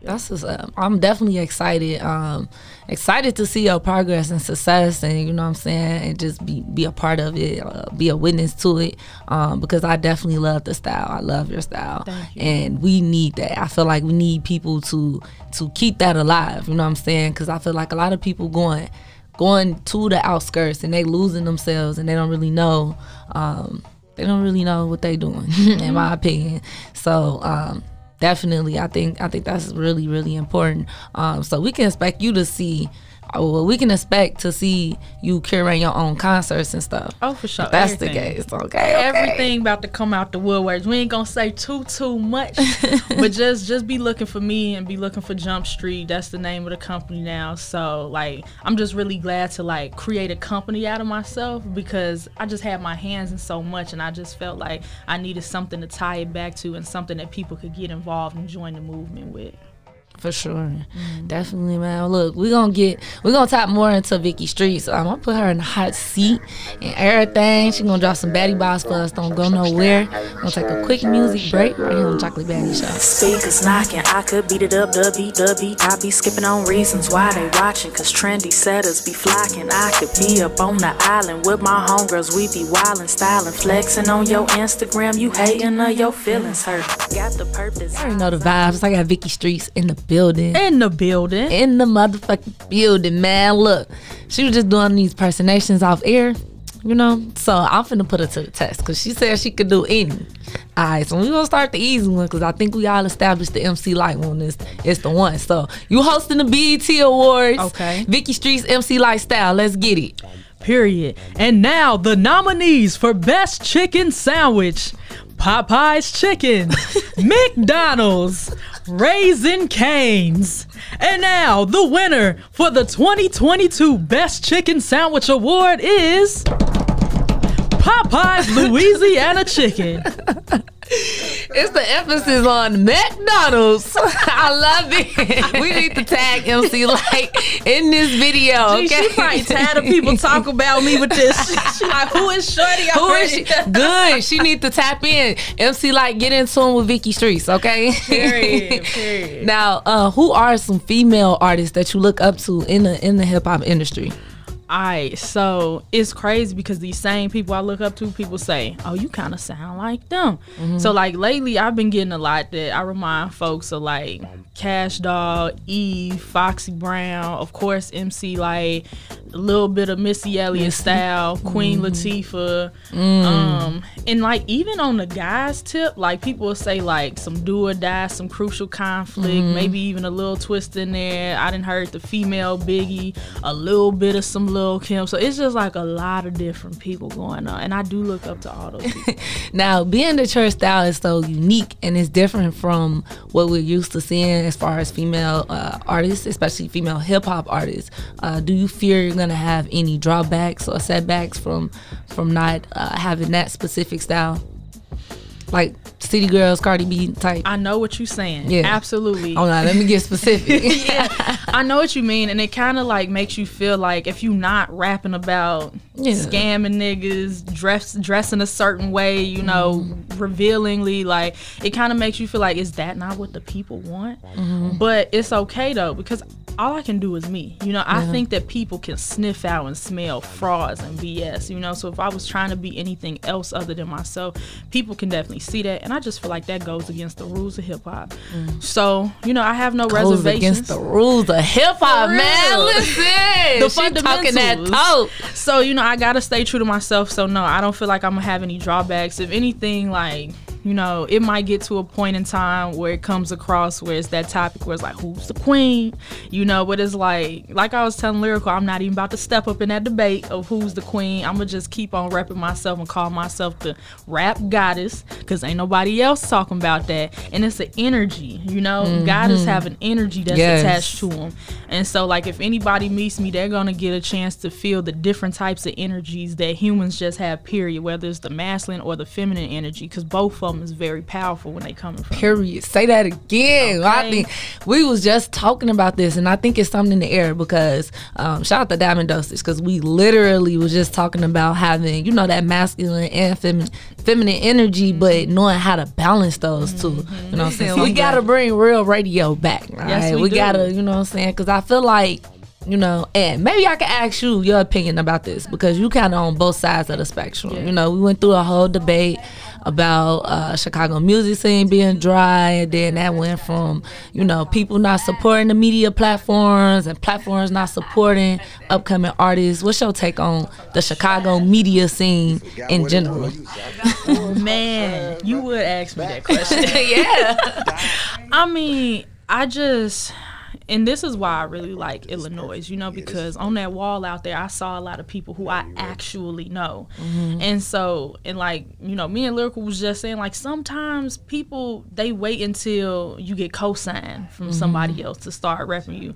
That's just, uh, I'm definitely excited. Um, excited to see your progress and success, and you know what I'm saying, and just be be a part of it, uh, be a witness to it. Um, because I definitely love the style. I love your style, you. and we need that. I feel like we need people to to keep that alive. You know what I'm saying? Because I feel like a lot of people going going to the outskirts and they losing themselves and they don't really know. Um, they don't really know what they doing, in my opinion. So. Um, definitely i think i think that's really really important. Um so we can expect you to see Uh, well we can expect to see you curating your own concerts and stuff Oh, for sure. If that's Everything. the case okay, okay. Everything about to come out the woodworks. We ain't gonna say too too much, but just just be looking for me and be looking for Jump Street. That's the name of the company now. So like, I'm just really glad to like create a company out of myself because I just had my hands in so much, and I just felt like I needed something to tie it back to and something that people could get involved and join the movement with. For sure mm-hmm. definitely man look we're gonna get we're gonna tap more into vicki streets i'm gonna put her in the hot seat and everything she gonna drop some baddie boss for us don't go nowhere gonna take a quick music break right here on the chocolate baddie show Speakers knocking, I could beat it up, WWE. I be skipping on reasons why they watching, cause trendy setters be flocking. I could be up on the island with my homegirls, we be wildin', styling, flexing on your Instagram. You hating or your feelings hurt. Got the purpose. I already know the vibes. I got Vicky Streets in the building. In the building. In the motherfucking building, man. Look, she was just doing these personations off air, you know? So I'm finna put her to the test because she said she could do any. All right, so we gonna start the easy one because I think we all established the MC Lyte one is it's the one. So you hosting the BET Awards. Okay. Vicki Streets MC Lyte style. Let's get it. Period. And now the nominees for Best Chicken Sandwich Popeye's Chicken, McDonald's, Raising Cane's. And now the winner for the 2022 Best Chicken Sandwich Award is Popeye's Louisiana Chicken. It's the emphasis on McDonald's. I love it. We need to tag MC Lyte in this video. Gee, Okay, she probably tired of people talk about me with this. She like, who is Shorty? Who is she? Good. She need to tap in. MC Lyte, get in tune with Vicki Streets, okay? Period, period. now, uh, who are some female artists that you look up to in the in the hip hop industry? Alright, so it's crazy because these same people I look up to, people say, "Oh, you kind of sound like them." Mm-hmm. So like lately, I've been getting a lot that I remind folks of like Cash Dog, Eve, Foxy Brown, of course MC Lyte a little bit of Missy Elliott style, Queen Latifah, Mm. um, and like even on the guys tip, like people will say like some do or die, some crucial conflict, Mhm. maybe even a little Twista in there. I didn't heard the female Biggie, a little bit of some Lil Kim. So it's just like a lot of different people going on, and I do look up to all those people. Now, being the church style is so unique and it's different from what we're used to seeing as far as female uh, artists, especially female hip hop artists, uh, do you fear you're gonna have any drawbacks or setbacks from from not uh, having that specific style? Like City Girls, Cardi B type. I know what you're saying. Yeah. absolutely. Oh no, let me get specific. yeah, I know what you mean, and it kind of like makes you feel like if you're not rapping about Yeah. scamming niggas, dress dressing a certain way, you know, Mm-hmm. revealingly, like it kind of makes you feel like is that not what the people want? Mhm. But it's okay though because all I can do is me. You know, I Yeah. think that people can sniff out and smell frauds and BS. You know, so if I was trying to be anything else other than myself, people can definitely see that, and I just feel like that goes against the rules of hip hop. So you know, I have no Mm. Goes reservations against the rules of hip hop, man. Listen, the she talking that talk. So you know, I gotta stay true to myself. So no, I don't feel like I'm gonna have any drawbacks. If anything, like you know, it might get to a point in time where it comes across where it's that topic where it's like, who's the queen? You know, but it's like, like I was telling Lyrical, I'm not even about to step up in that debate of who's the queen. I'm gonna just keep on repping myself and call myself the rap goddess, cause ain't nobody else talking about that. And it's an energy, you know, goddess Mhm. have an energy that's Yes. attached to them. And so, like, if anybody meets me, they're gonna get a chance to feel the different types of energies that humans just have. Period. Whether it's the masculine or the feminine energy, because both of them is very powerful when they coming from. Period. Say that again. I think we was just talking about this, and I think it's something in the air because um, shout out to Diamond Dosage because we literally was just talking about having you know that masculine and feminine feminine energy, but knowing how to balance those two. You know what I'm saying? We gotta bring real radio back. Right? Yes, we we do. gotta. You know what I'm saying? Because I feel like. You know, and maybe I can ask you your opinion about this because you kind of on both sides of the spectrum. You know, we went through a whole debate about uh, Chicago music scene being dry, and then that went from you know people not supporting the media platforms and platforms not supporting upcoming artists. What's your take on the Chicago media scene in general? Man, you would ask me that question. yeah. I mean, I just and this is why I really like Illinois, you know, because on that wall out there, I saw a lot of people who I actually know. Mhm. And so, and like, you know, me and Lyrical was just saying, like, sometimes people, they wait until you get co-signed from Mhm. somebody else to start repping you.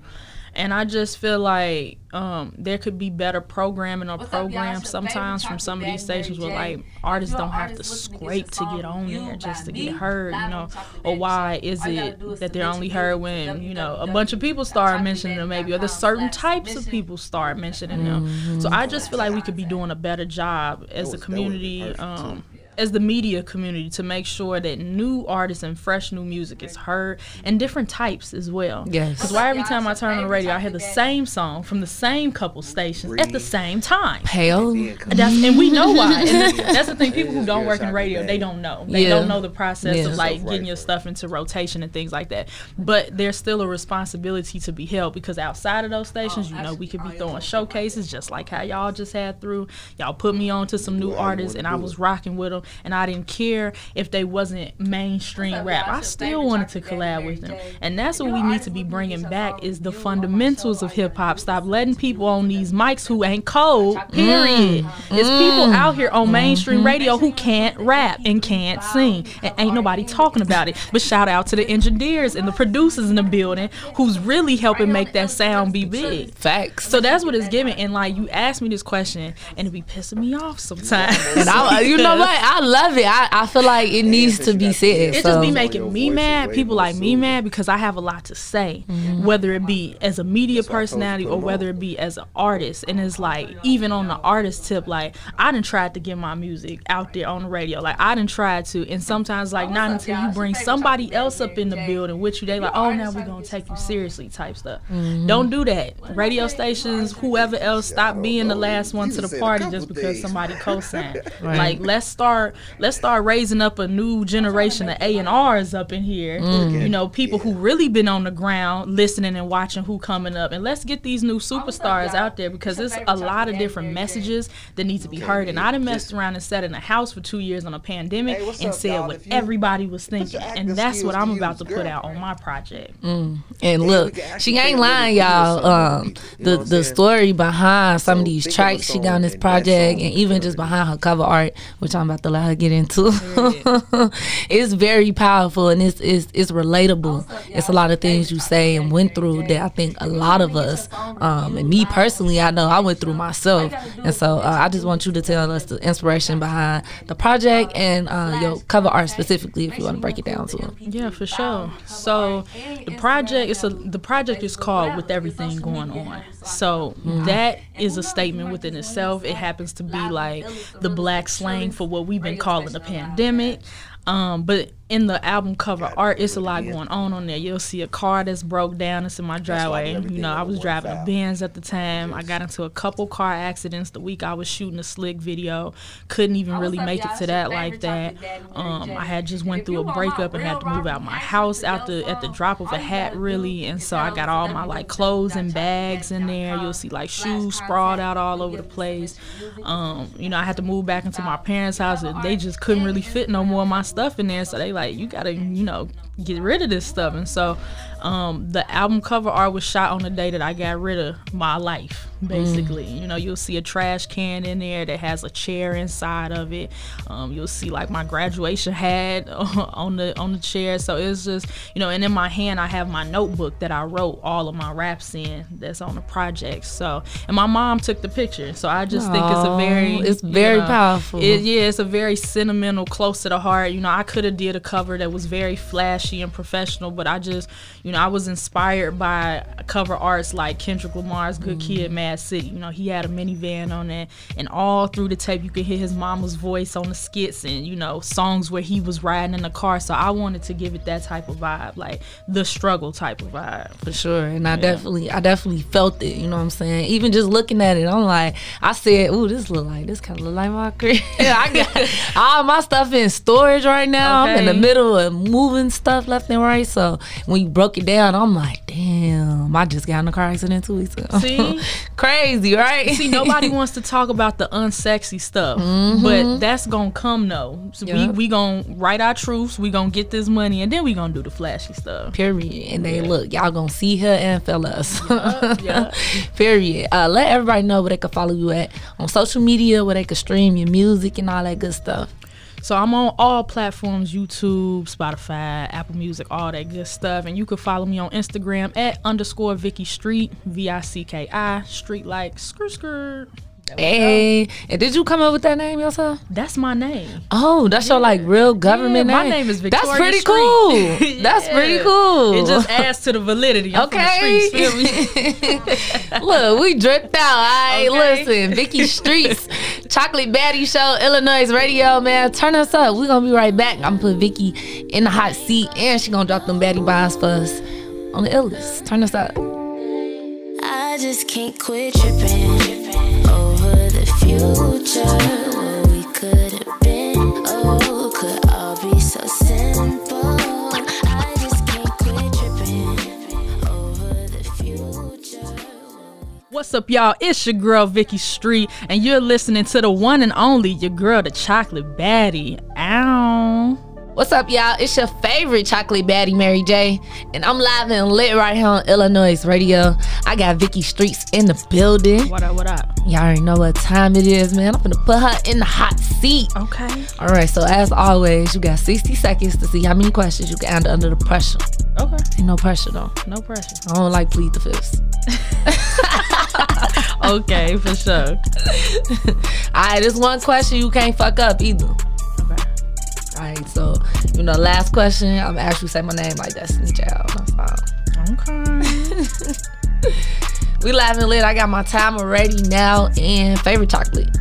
And I just feel like um, there could be better programming or programs sometimes from some of these stations where like artists don't have to scrape to get on there just to get heard, you know. Or why is it that they're only heard when you know a bunch of people start mentioning them, maybe, or the certain types of people start mentioning them. So I just feel like we could be doing a better job as a community. Um, as the media community to make sure that new artists and fresh new music is heard and different types as well. Yes. Because why every time I turn on the radio, I hear the same song from the same couple stations at the same time. Pale. That's, and we know why. And that's the thing. People who don't work in radio, they don't know. They Yeah. don't know the process Yeah. of like getting your stuff into rotation and things like that. But there's still a responsibility to be held because outside of those stations, you know, we could be throwing showcases just like how y'all just had through. Y'all put me on to some new artists and I was rocking with them and I didn't care if they wasn't mainstream rap. I still wanted to collab with them. And that's what we need to be bringing back is the fundamentals of hip hop. Stop letting people on these mics who ain't cold. Period. It's people out here on mainstream radio who can't rap and can't sing, and ain't nobody talking about it. But shout out to the engineers and the producers in the building who's really helping make that sound be big. Facts. So that's what it's giving. And like you asked me this question, and it be pissing me off sometimes. And I, you know what? I love it. I, I feel like it needs to be said. It so. just be making me mad, people like me mad, because I have a lot to say, Mm-hmm. whether it be as a media personality or whether it be as an artist. And it's like, even on the artist tip, like, I done tried to get my music out there on the radio. Like, I done tried to. And sometimes, like, not until you bring somebody else up in the building with you, they like, oh, now we're going to take you seriously type stuff. Mhm. Don't do that. Radio stations, whoever else, stop being the last one to the party just because somebody co-signed. Like, let's start let's start raising up a new generation of A and R's up in here. Mm. You know, people who really been on the ground listening and watching who coming up. And let's get these new superstars out there because there's a lot of different messages that need to be heard. And I done messed around and sat in a house for two years on a pandemic and said what everybody was thinking. And that's what I'm about to put out on my project. Mm. And look, she ain't lying, y'all. Um, the the story behind some of these tracks she got on this project, and even just behind her cover art, which I'm about to let her get into. it's very powerful and it's it's it's relatable. It's a lot of things you say and went through that I think a lot of us, um, and me personally, I know I went through myself. And so uh, I just want you to tell us the inspiration behind the project and uh, your cover art specifically, if you want to break it down to them. Yeah, for sure. So the project is a the project is called "With Everything Going On." So that is a statement within itself. It happens to be like the black slang for what we've been calling the pandemic. Um, but in the album cover art, it's a lot going on on there. You'll see a car that's broke down. It's in my driveway. You know, I was driving a Benz at the time. I got into a couple car accidents the week I was shooting a slick video. Couldn't even really make it to that like that. Um, I had just went through a breakup and had to move out my house out the at the drop of a hat, really. And so I got all my like clothes and bags in there. You'll see like shoes sprawled out all over the place. Um, you know, I had to move back into my parents' house, and they just couldn't really fit no more of my stuff in there. So they like, you gotta, you know, get rid of this stuff. And so um, the album cover art was shot on the day that I got rid of my life, basically. Mm. You know, you'll see a trash can in there that has a chair inside of it. Um, you'll see like my graduation hat on the on the chair. So it's just, you know, and in my hand I have my notebook that I wrote all of my raps in that's on the project. So and my mom took the picture. So I just Aww, think it's a very it's very know, powerful. It, yeah, it's a very sentimental, close to the heart. You know, I could have did a cover that was very flashy and professional, but I just you know, I was inspired by cover arts like Kendrick Lamar's Good mm Kid, Mad City. You know, he had a minivan on that, and all through the tape, you could hear his mama's voice on the skits and, you know, songs where he was riding in the car. So I wanted to give it that type of vibe, like the struggle type of vibe. For sure. And I yeah. definitely, I definitely felt it, you know what I'm saying? Even just looking at it, I'm like, I said, ooh, this look like, this kind of look like my crib. I got all my stuff in storage right now. Okay. I'm in the middle of moving stuff left and right. So when you broke it down, I'm like, damn, I just got in a car accident two weeks ago. See, crazy, right? See, nobody wants to talk about the unsexy stuff, mm-hmm. but that's gonna come though. So yep. we we gonna write our truths. We gonna get this money, and then we gonna do the flashy stuff. Period. And they yeah. look, y'all gonna see her and fellas. us. Yeah. Period. Uh, let everybody know where they can follow you at on social media, where they can stream your music and all that good stuff. So I'm on all platforms YouTube, Spotify, Apple Music, all that good stuff. And you can follow me on Instagram at underscore Vicki Street, V I C K I, street like skirt skirt. Hey, and did you come up with that name yourself? That's my name. Oh, that's yeah. your like real government yeah, name. My name is Victoria. That's pretty Street. cool. yeah. That's pretty cool. It just adds to the validity. I'm okay. The Look, we dripped out. All right, okay. listen, Vicki Streets, Chocolate Baddie Show, Illinois Radio, man. Turn us up. We're gonna be right back. I'm gonna put Vicki in the hot seat, and she gonna drop them baddie bombs for us on the illness. Turn us up. I just can't quit tripping future, what we could have been. Oh, What's up, y'all? It's your girl Vicki Street, and you're listening to the one and only your girl, the Chocolate Baddie. Ow. What's up, y'all? It's your favorite chocolate baddie, Mary J. And I'm live and lit right here on Illinois Radio. I got Vicki Streets in the building. What up, what up? Y'all already know what time it is, man. I'm gonna put her in the hot seat. Okay. All right, so as always, you got 60 seconds to see how many questions you can answer under the pressure. Okay. Ain't no pressure, though. No pressure. I don't like plead the fifth. okay, for sure. All right, this one question you can't fuck up either. All right, so you know, last question. I'm actually say my name like Destiny Child. Okay. we laughing lit. I got my timer ready now. And favorite chocolate.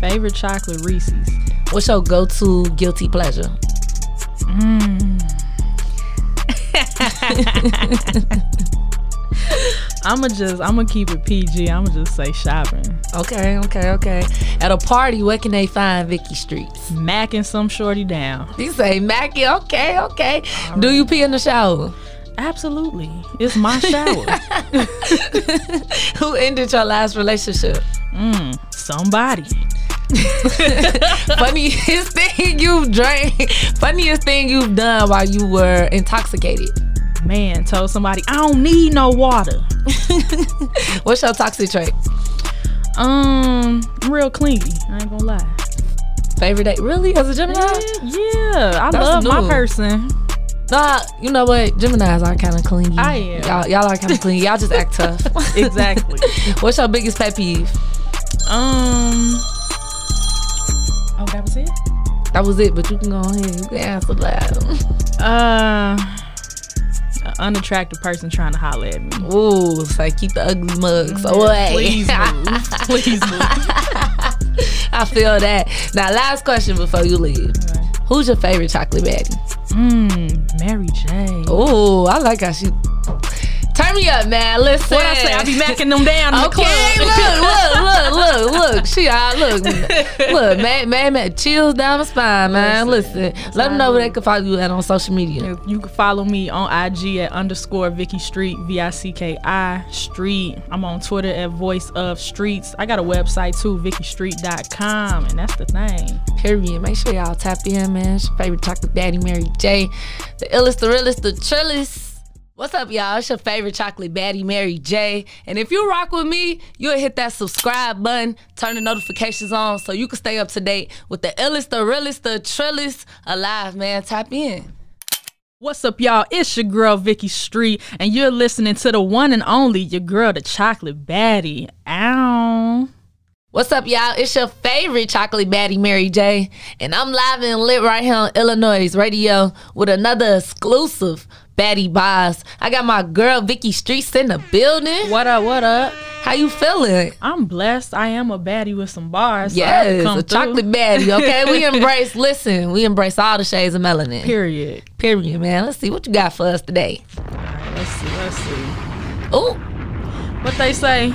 Favorite chocolate Reese's. What's your go-to guilty pleasure? Mm. I'ma just I'ma keep it PG. I'ma just say shopping. Okay, okay, okay. At a party, where can they find Vicki Streets? Macking some shorty down. You say macking? Okay, okay. Right. Do you pee in the shower? Absolutely. It's my shower. Who ended your last relationship? Mm, somebody. funniest thing you've drank. Funniest thing you've done while you were intoxicated man told somebody, I don't need no water. What's your toxic trait? Um, I'm real clingy. I ain't gonna lie. Favorite day? Really? As a Gemini? Yeah, I That's love my person. Nah, you know what? Geminis are kind of clingy. I am. Y'all, y'all are kind of clingy. Y'all just act tough. Exactly. What's your biggest pet peeve? Um. Oh, that was it. That was it, but you can go ahead. You can answer that. Uh, an unattractive person trying to holler at me. Ooh, it's like keep the ugly mugs away. please move. Please move. I feel that. Now, last question before you leave. Who's your favorite chocolate baddie? Mmm, Mary J. Oh, I like how she. Me up, man. Listen. What I say? I be macking them down in the Okay, club. look, look, look, look, look. She, uh, look, look, man, man, man, chills down my spine, man. Listen, let them know where they can follow you at on social media. You can follow me on IG at underscore Vicki Street, V I C K I Street. I'm on Twitter at Voice of Streets. I got a website too, VickiStreet.com, and that's the thing. Period. Make sure y'all tap in, man. It's your favorite chocolate baddie, Mary J. The illest, the realest, the trillest. What's up, y'all? It's your favorite chocolate baddie, Mary J. And if you rock with me, you'll hit that subscribe button, turn the notifications on so you can stay up to date with the illest, the realest, the trillest alive, man. Tap in. What's up, y'all? It's your girl Vicki Street, and you're listening to the one and only your girl, the chocolate baddie. Ow. What's up, y'all? It's your favorite chocolate baddie, Mary J. And I'm live and lit right here on Illinois Radio with another exclusive baddie boss. I got my girl Vicki Streets in the building. What up? What up? How you feeling? I'm blessed. I am a baddie with some bars. so Yes, a through. chocolate baddie. Okay, we embrace. Listen, we embrace all the shades of melanin. Period. Period, man. Let's see what you got for us today. All right, let's see. Let's see. Oh, What they say?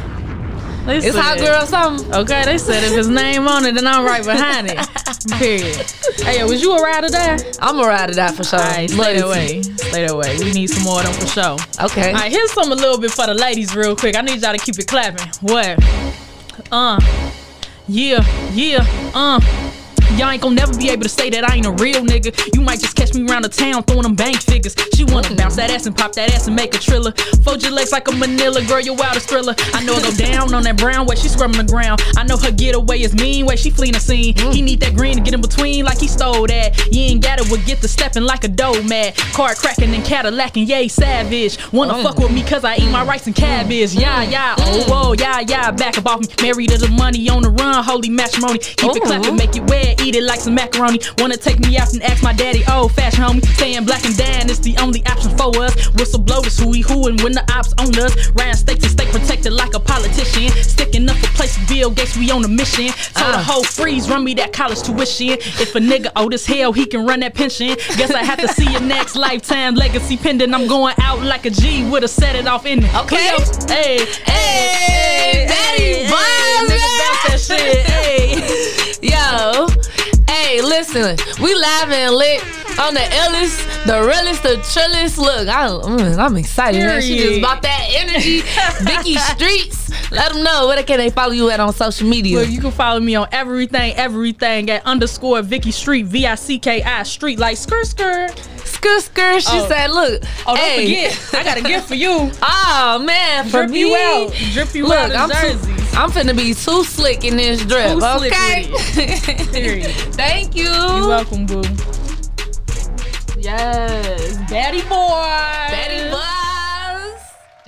It's hot girl something. Okay, they said if his name on it, then I'm right behind it. Period. Hey, yo, was you a ride or die? I'm a ride or die for sure. All right, stay that way. Stay that way. We need some more of them for sure. Okay. All right, here's some a little bit for the ladies, real quick. I need y'all to keep it clapping. What? Uh. Yeah, yeah, uh. Y'all ain't gonna never be able to say that I ain't a real nigga. You might just catch me around the town throwing them bank figures. She wanna bounce that ass and pop that ass and make a triller. Fold your legs like a manila, girl, your wildest thriller. I know it go down on that brown way, she scrubbing the ground. I know her getaway is mean way, she fleeing the scene. Mm. He need that green to get in between like he stole that. You ain't got it, would get the stepping like a dough mad. Car cracking and Cadillacing, yay, savage. Wanna mm. fuck with me cause I eat my rice and cabbage. Mm. Yeah, yeah, oh, whoa, yeah, yeah, back up off me. Married to the money on the run, holy matrimony. Keep it clapping, mm-hmm. make it wet, eat it like some macaroni. Wanna take me out and ask my daddy, old fashion homie. Saying black and dan is the only option for us. Whistle who we who and when the ops on us. Ran states and stay protected like a politician. Sticking up for place Bill Gates, we on a mission. Told the ah. whole freeze, run me that college tuition. If a nigga old as hell, he can run that pension. Guess I have to see your next lifetime legacy pending. I'm going out like a G with a set it off in it. Okay. Cleo, Hey, Hey, Betty Buzz, nigga, bounce that shit. Hey. Hey, listen, we live and lit on the illest, the realest, the trillest. Look, I, mm, I'm excited, man. She just bought that energy. Vicki Streets. Let them know where can they follow you at on social media. Look, you can follow me on everything, everything at underscore Vicki Street, V I C K I Street, like skr skr. Skr skr. She Oh. said, "Look, Oh, don't hey. forget, I got a gift for you. Oh man, for Drip me, you out. Drip you Look, out I'm too. I'm finna be too slick in this drip. Too slick okay. Thank you. You're welcome, boo. Yes, Betty boy. Betty Buzz.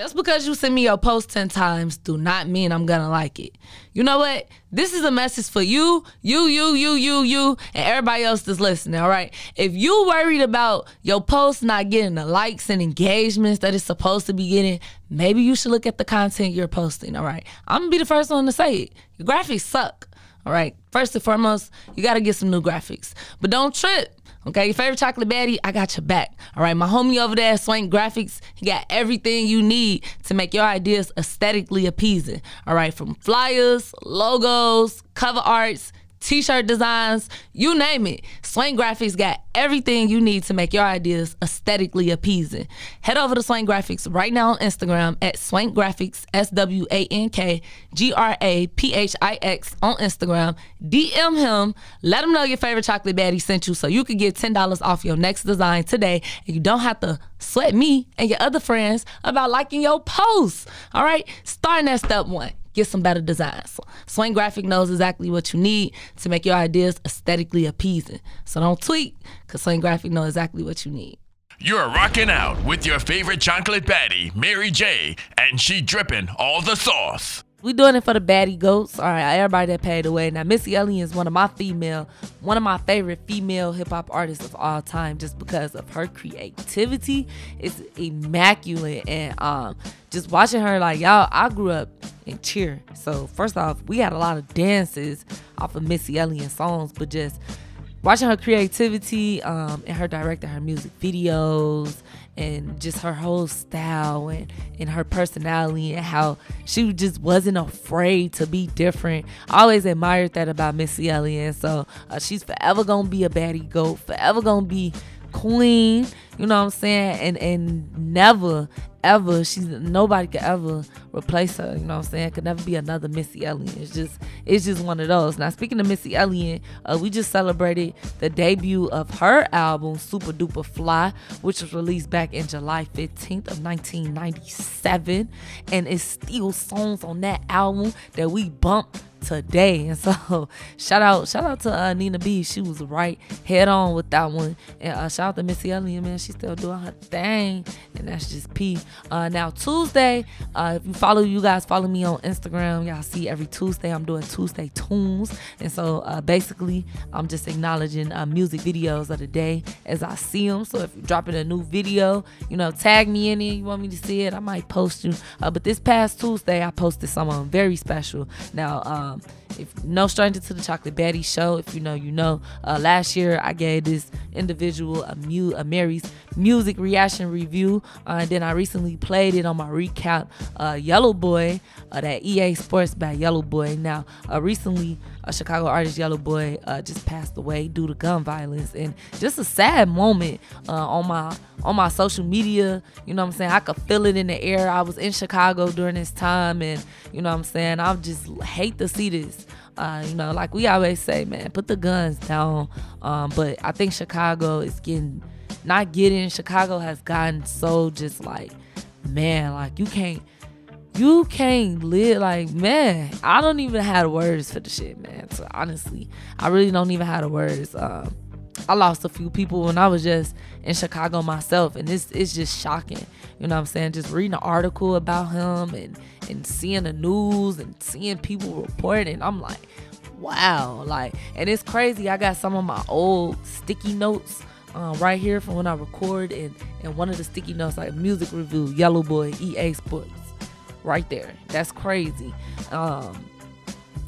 Just because you send me your post 10 times do not mean I'm gonna like it. You know what? This is a message for you, you, you, you, you, you, and everybody else that's listening, all right? If you worried about your post not getting the likes and engagements that it's supposed to be getting, maybe you should look at the content you're posting, all right? I'm gonna be the first one to say it. Your graphics suck, all right? First and foremost, you gotta get some new graphics. But don't trip. Okay, your favorite chocolate baddie, I got your back. All right, my homie over there, Swank Graphix, he got everything you need to make your ideas aesthetically appeasing. All right, from flyers, logos, cover arts, t-shirt designs, you name it. Swank Graphix got everything you need to make your ideas aesthetically appeasing. Head over to Swank Graphix right now on Instagram at Swank Graphix, S W A N K G R A P H I X on Instagram. DM him, let him know your favorite chocolate baddie sent you so you could get $10 off your next design today and you don't have to sweat me and your other friends about liking your posts. All right, starting at step one. Get some better designs. Swing Graphic knows exactly what you need to make your ideas aesthetically appeasing. So don't tweak, because Swing Graphic knows exactly what you need. You're rocking out with your favorite chocolate baddie, Mary J, and she dripping all the sauce. We doing it for the baddie goats. All right, everybody that paid away. Now, Missy Elliott is one of my female, one of my favorite female hip hop artists of all time, just because of her creativity. It's immaculate, and um, just watching her, like y'all, I grew up in cheer. So first off, we had a lot of dances off of Missy Elliott songs, but just watching her creativity um, and her directing her music videos and just her whole style and, and her personality and how she just wasn't afraid to be different. I always admired that about Missy Elliott. So uh, she's forever gonna be a baddie goat, forever gonna be queen, you know what I'm saying? And and never ever she's nobody could ever replace her, you know what I'm saying? Could never be another Missy Elliott. It's just it's just one of those. Now speaking of Missy Elliott, uh, we just celebrated the debut of her album Supa Dupa Fly, which was released back in July 15th of 1997 and it's still songs on that album that we bump today. And so shout out, shout out to uh, Nina B. She was right head on with that one. And uh, shout out to Missy Elliott, man. She's still doing her thing. And that's just P. Uh, now Tuesday, uh, if you follow you guys, follow me on Instagram. Y'all see every Tuesday I'm doing Tuesday tunes. And so uh, basically I'm just acknowledging uh, music videos of the day as I see them. So if you're dropping a new video, you know, tag me in it. You want me to see it? I might post you. but this past Tuesday, I posted someone very special. Now, um, if no stranger to the Chocolate Baddie Show, if you know, you know. Uh, last year, I gave this individual a, mu- a Mary's music reaction review, uh, and then I recently played it on my recap. Uh, Yellow Boy, uh, that EA Sports by Yellow Boy. Now, uh, recently, a Chicago artist, Yellow Boy, uh, just passed away due to gun violence, and just a sad moment on my on my social media. You know what I'm saying? I could feel it in the air. I was in Chicago during this time, and you know what I'm saying? I just hate to see this. Uh, you know, like we always say, man, put the guns down. Um, but I think Chicago is getting, not getting, Chicago has gotten so just like, man, like you can't, you can't live like man i don't even have words for the shit man so honestly i really don't even have the words um, I lost a few people when I was just in Chicago myself, and it's it's just shocking. You know what I'm saying? Just reading an article about him and and seeing the news and seeing people reporting, I'm like, wow, like, and it's crazy. I got some of my old sticky notes. Uh, right here from when I record and and one of the sticky notes like music review Yellow Boy EA Sports right there that's crazy um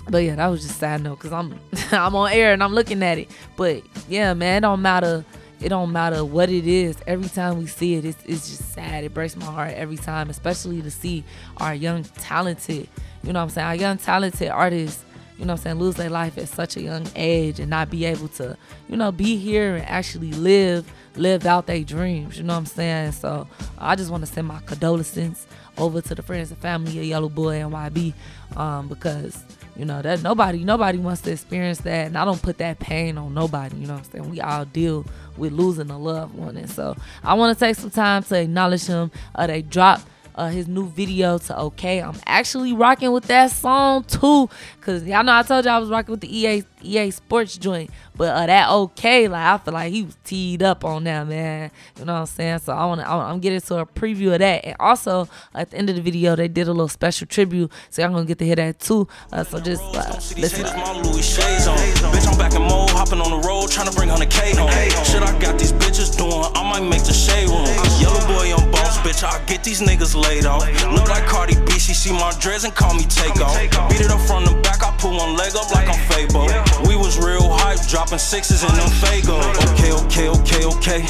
but yeah, that was just sad note because I'm I'm on air and I'm looking at it. But yeah, man, it don't matter. It don't matter what it is. Every time we see it, it's, it's just sad. It breaks my heart every time, especially to see our young talented, you know what I'm saying, our young talented artists, you know what I'm saying, lose their life at such a young age and not be able to, you know, be here and actually live, live out their dreams. You know what I'm saying? So I just want to send my condolences over to the friends and family of Yellow Boy and YB um, because you know that nobody nobody wants to experience that, and I don't put that pain on nobody. You know what I'm saying? We all deal with losing a loved one, and so I want to take some time to acknowledge him. Uh, they dropped uh, his new video to OK. I'm actually rocking with that song too, cause y'all know I told y'all I was rocking with the EA EA Sports joint, but uh, that OK, like I feel like he was teed up on that man. You know what I'm saying? So I want to, I'm getting to a preview of that, and also at the end of the video they did a little special tribute, so y'all gonna get to hear that too. Uh, so just uh, listen. Bitch, Hopping on the road, trying to bring on the K home. Shit, I got these bitches doing, I might make the shade room. Yellow boy on boss, bitch, I get these niggas laid off. Look like Cardi B, she see my dreads and call me Takeoff. Beat it up from the back, I put one leg up like I'm Fabo. We was real hype, dropping sixes in them Fago. Okay, okay, okay, okay.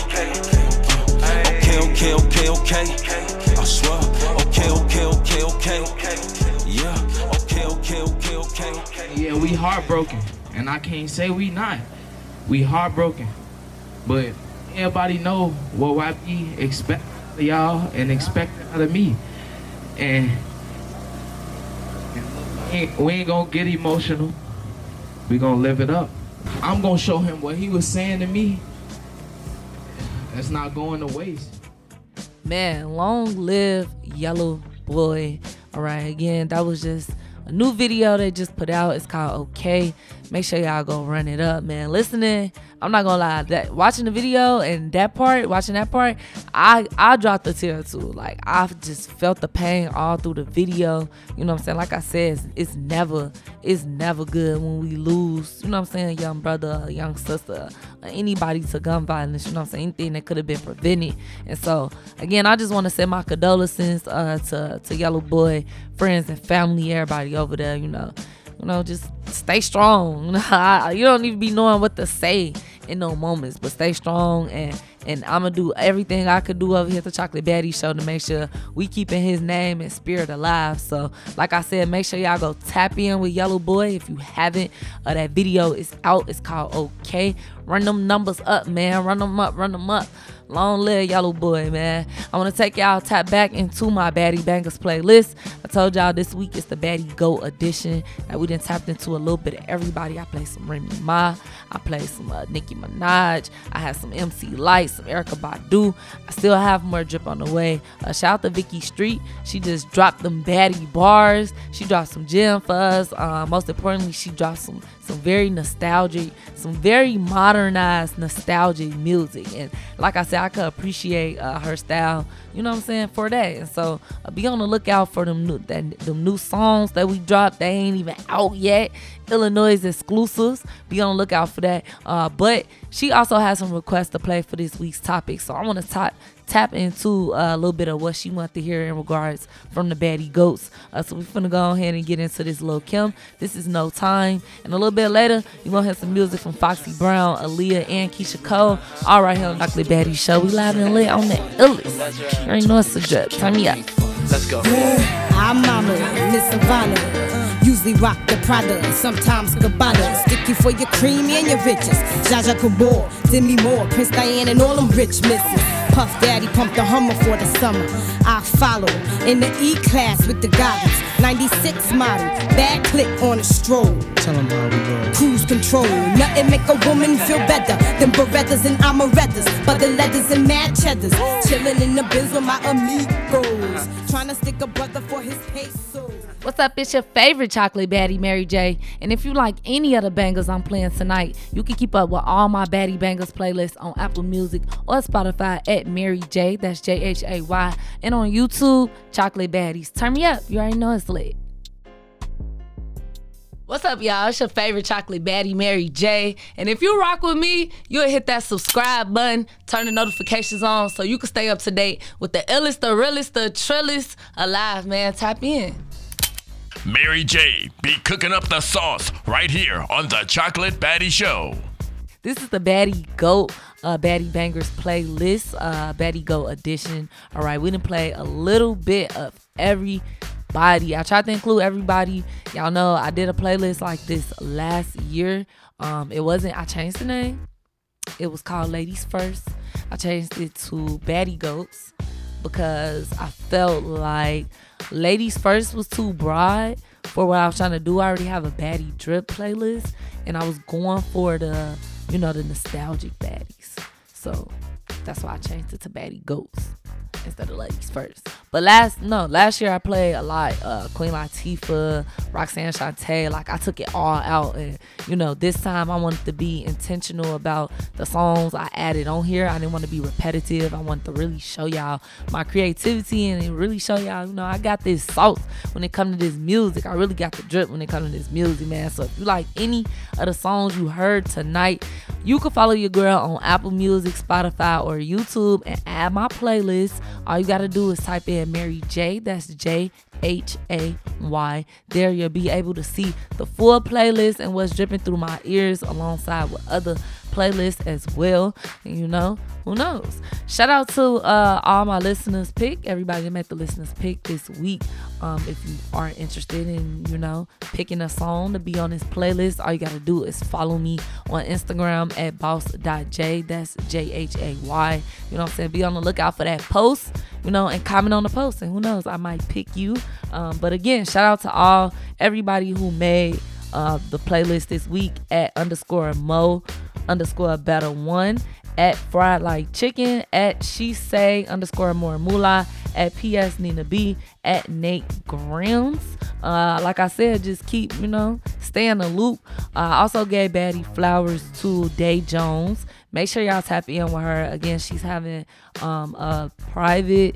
Okay, okay, okay, okay. I swear. Okay, okay, okay, okay. Yeah. Okay, okay, okay, okay. Yeah, we heartbroken, and I can't say we not. We heartbroken, but everybody know what YB expect of y'all and expect out of me, and we ain't gonna get emotional. We gonna live it up. I'm gonna show him what he was saying to me. That's not going to waste. Man, long live Yellow Boy. All right, again, that was just a new video they just put out. It's called Okay. Make sure y'all go run it up, man. Listening, I'm not gonna lie. That watching the video and that part, watching that part, I I dropped a tear too. Like I just felt the pain all through the video. You know what I'm saying? Like I said, it's, it's never it's never good when we lose. You know what I'm saying? Young brother, young sister, anybody to gun violence. You know what I'm saying? Anything that could have been prevented. And so again, I just want to send my condolences uh, to to Yellow Boy, friends and family, everybody over there. You know you know, just stay strong. you don't even be knowing what to say in no moments, but stay strong and and I'm gonna do everything I could do over here at the Chocolate Baddie Show to make sure we keeping his name and spirit alive. So, like I said, make sure y'all go tap in with Yellow Boy if you haven't. Uh, that video is out. It's called Okay. Run them numbers up, man. Run them up. Run them up. Long live Yellow Boy, man. I want to take y'all tap back into my Baddie Bangers playlist. I told y'all this week is the Baddie Go edition. That we done tapped into a little bit of everybody. I play some Remy Ma. I play some uh, Nicki Minaj. I have some MC Lyte, some Erykah Badu. I still have more drip on the way. Uh, shout out to Vicki Street. She just dropped them baddie bars. She dropped some gem for us. Uh, most importantly, she dropped some some very nostalgic, some very modernized nostalgic music. And like I said, I could appreciate uh, her style, you know what I'm saying, for that. And so uh, be on the lookout for them new, that, them new songs that we dropped. They ain't even out yet. Illinois exclusives. Be on the lookout for that. Uh, but she also has some requests to play for this week's topic. So I want to talk tap into uh, a little bit of what she wants to hear in regards from the baddie goats. Uh, so we're gonna go ahead and get into this Lil Kim. This is no time, and a little bit later you're gonna have some music from Foxy Brown, Aaliyah, and Keyshia Cole. All right here on Chocolate Baddie Show. We live and lit on the illest. You already know it's a drip. Turn me up. Let's go. I'm Mama, Miss Savannah. Usually rock the Prada, sometimes Gabbana. Sticky for your cream and your riches. Zsa Zsa Gabor, Demi Moore, Prince Diane, and all them rich misses. Puff Daddy pumped the Hummer for the summer. I follow in the E class with the goggles. 96 model, bad click on a stroll. Tell them how we roll. Cruise control, nothing make a woman feel better than Berettas and Amarettas. But the leathers and mad cheddars. Chilling in the bins with my amigos. Trying to stick a brother for his pesos. What's up? It's your favorite chocolate baddie, Mary J. And if you like any of the bangers I'm playing tonight, you can keep up with all my baddie bangers playlists on Apple Music or Spotify at Mary J. That's J H A Y. And on YouTube, Chocolate Baddies. Turn me up. You already know it's lit. What's up, y'all? It's your favorite chocolate baddie, Mary J. And if you rock with me, you'll hit that subscribe button, turn the notifications on so you can stay up to date with the illest, the realest, the trillest alive, man. Tap in. Mary J. Be cooking up the sauce right here on the Chocolate Baddie Show. This is the Baddie Goat uh, Baddie Bangers playlist, uh, Baddie Goat edition. All right, we didn't play a little bit of everybody. I tried to include everybody. Y'all know I did a playlist like this last year. Um, it wasn't. I changed the name. It was called Ladies First. I changed it to Baddie Goats because I felt like Ladies First was too broad for what I was trying to do. I already have a baddie drip playlist, and I was going for the, you know, the nostalgic baddies. So that's why I changed it to baddie goats instead of ladies first. But last no, last year I played a lot uh Queen Latifah, Roxanne Shante, like I took it all out and you know, this time I wanted to be intentional about the songs I added on here. I didn't want to be repetitive. I wanted to really show y'all my creativity and really show y'all, you know, I got this sauce when it comes to this music. I really got the drip when it comes to this music, man. So if you like any of the songs you heard tonight, you can follow your girl on Apple Music, Spotify, or YouTube and add my playlist. All you gotta do is type in Mary J. That's J H A Y. There you'll be able to see the full playlist and what's dripping through my ears alongside with other playlists as well. You know, who knows? Shout out to uh, all my listeners pick, everybody that made the listeners pick this week. Um, if you aren't interested in, you know, picking a song to be on this playlist, all you gotta do is follow me on Instagram at boss.j. That's J H A Y. You know what I'm saying? Be on the lookout for that post, you know, and comment on the post. And who knows, I might pick you. Um, but again, shout out to all everybody who made uh, the playlist this week at underscore Mo underscore better one at Fried Like Chicken, at She Say underscore More Moolah, at PS Nina B, at Nate Grams. Uh, like I said, just keep, you know, stay in the loop. Uh, also gave Baddie flowers to Dae Jones. Make sure y'all tap in with her. Again, she's having um, a private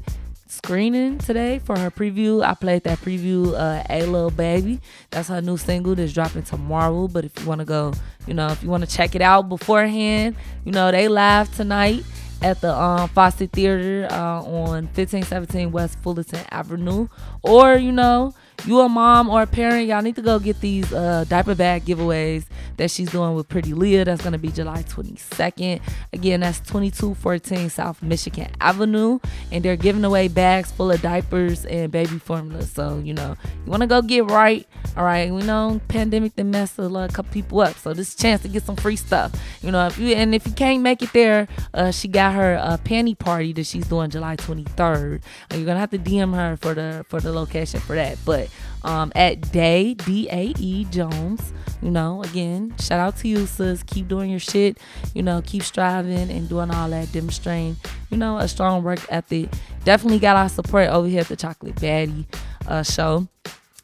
screening today for her preview. I played that preview, uh, A Little Baby. That's her new single that's dropping tomorrow. But if you want to go, you know, if you want to check it out beforehand, you know, they live tonight at the um, Facets Theater uh, on 1517 West Fullerton Avenue. Or, you know, you a mom or a parent, y'all need to go get these uh, diaper bag giveaways that she's doing with Pretty Leah. That's gonna be July 22nd. Again, that's 2214 South Michigan Avenue, and they're giving away bags full of diapers and baby formula. So you know, you wanna go get right. All right, we know pandemic that messed a lot, couple people up, so this chance to get some free stuff. You know, if you and if you can't make it there, uh, she got her uh, panty party that she's doing July 23rd. you're gonna have to DM her for the for the location for that, but um, at Dae D A E Jones. You know, again, shout out to you, sis. Keep doing your shit. You know, keep striving and doing all that, demonstrating. You know, a strong work ethic. Definitely got our support over here at the Chocolate Baddie uh, show.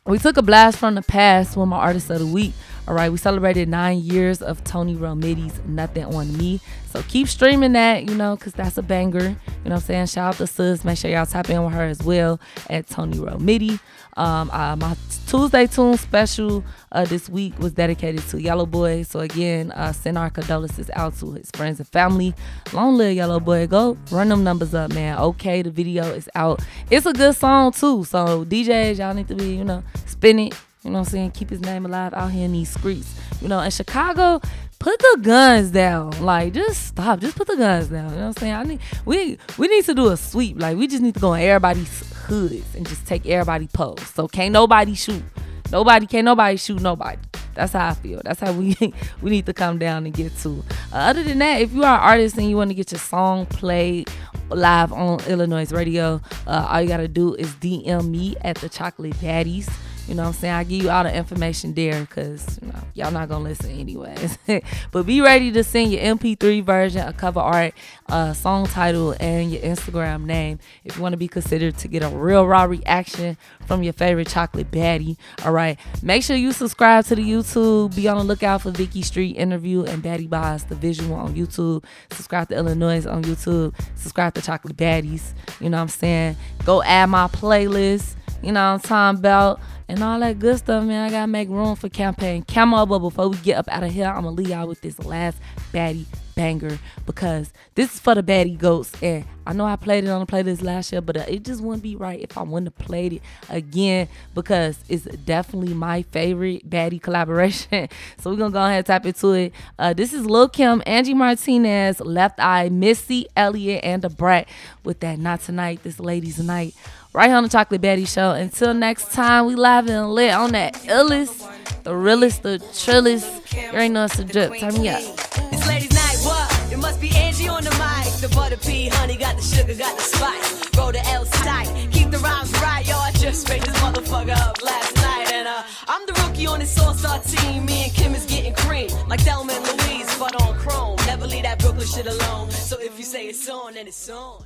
We took a blast from the past with my artist of the week. All right, we celebrated nine years of Toni Romiti's Nothing on Me. So keep streaming that, you know, because that's a banger. You know what I'm saying? Shout out to Sis. Make sure y'all tap in with her as well at Tony Romitty. Um, uh, my Tuesday Tune special uh, this week was dedicated to Yellow Boy. So again, uh, send our condolences out to his friends and family. Long live Yellow Boy. Go run them numbers up, man. Okay, the video is out. It's a good song too. So DJs, y'all need to be, you know, spin it you know what I'm saying? Keep his name alive out here in these streets. You know, in Chicago, put the guns down. Like, just stop. Just put the guns down. You know what I'm saying? I need we we need to do a sweep. Like, we just need to go in everybody's hoods and just take everybody post. So can't nobody shoot. Nobody can't nobody shoot nobody. That's how I feel. That's how we we need to come down and get to. Uh, other than that, if you are an artist and you want to get your song played live on Illinois radio, uh, all you gotta do is DM me at the Chocolate Baddies. You know what I'm saying? I give you all the information there because you know, y'all not gonna listen anyways. but be ready to send your MP3 version, a cover art, a song title, and your Instagram name if you want to be considered to get a real raw reaction from your favorite chocolate baddie. All right. Make sure you subscribe to the YouTube. Be on the lookout for Vicki Street interview and Baddie Boss, the visual on YouTube. Subscribe to Illinois on YouTube. Subscribe to Chocolate Baddies. You know what I'm saying? Go add my playlist. You know what I'm talking about? and all that good stuff, man. I gotta make room for campaign camo. But before we get up out of here, I'm gonna leave y'all with this last baddie banger because this is for the baddie goats. And I know I played it on the playlist last year, but uh, it just wouldn't be right if I wouldn't have played it again because it's definitely my favorite baddie collaboration. so we're gonna go ahead and tap into it. Uh, this is Lil Kim, Angie Martinez, Left Eye, Missy Elliott, and Da Brat with that Not Tonight, This Ladies Night right here on the Chocolate Baddie Show. Until next time, we live and lit on that illest, the realest, the trillest. You ain't know it's a drip. Turn me up. It's ladies' night, what? It must be Angie on the mic. The butter pea, honey, got the sugar, got the spice. Roll the L tight, keep the rhymes right, yo. I just made this motherfucker up last night, and uh, I'm the rookie on this all-star team. Me and Kim is getting cream, like Thelma and Louise, but on chrome. Never leave that Brooklyn shit alone. So if you say it's on, then it's on.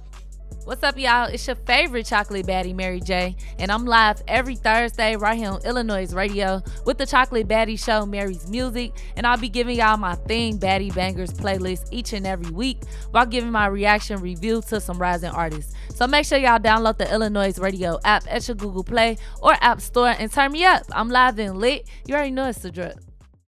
What's up, y'all? It's your favorite chocolate baddie, Mary J. And I'm live every Thursday right here on Illinois Radio with the Chocolate Baddie Show, Mary's Music. And I'll be giving y'all my thing, Baddie Bangers playlist each and every week while giving my reaction review to some rising artists. So make sure y'all download the Illinois Radio app at your Google Play or App Store and turn me up. I'm live and lit. You already know it's the drip.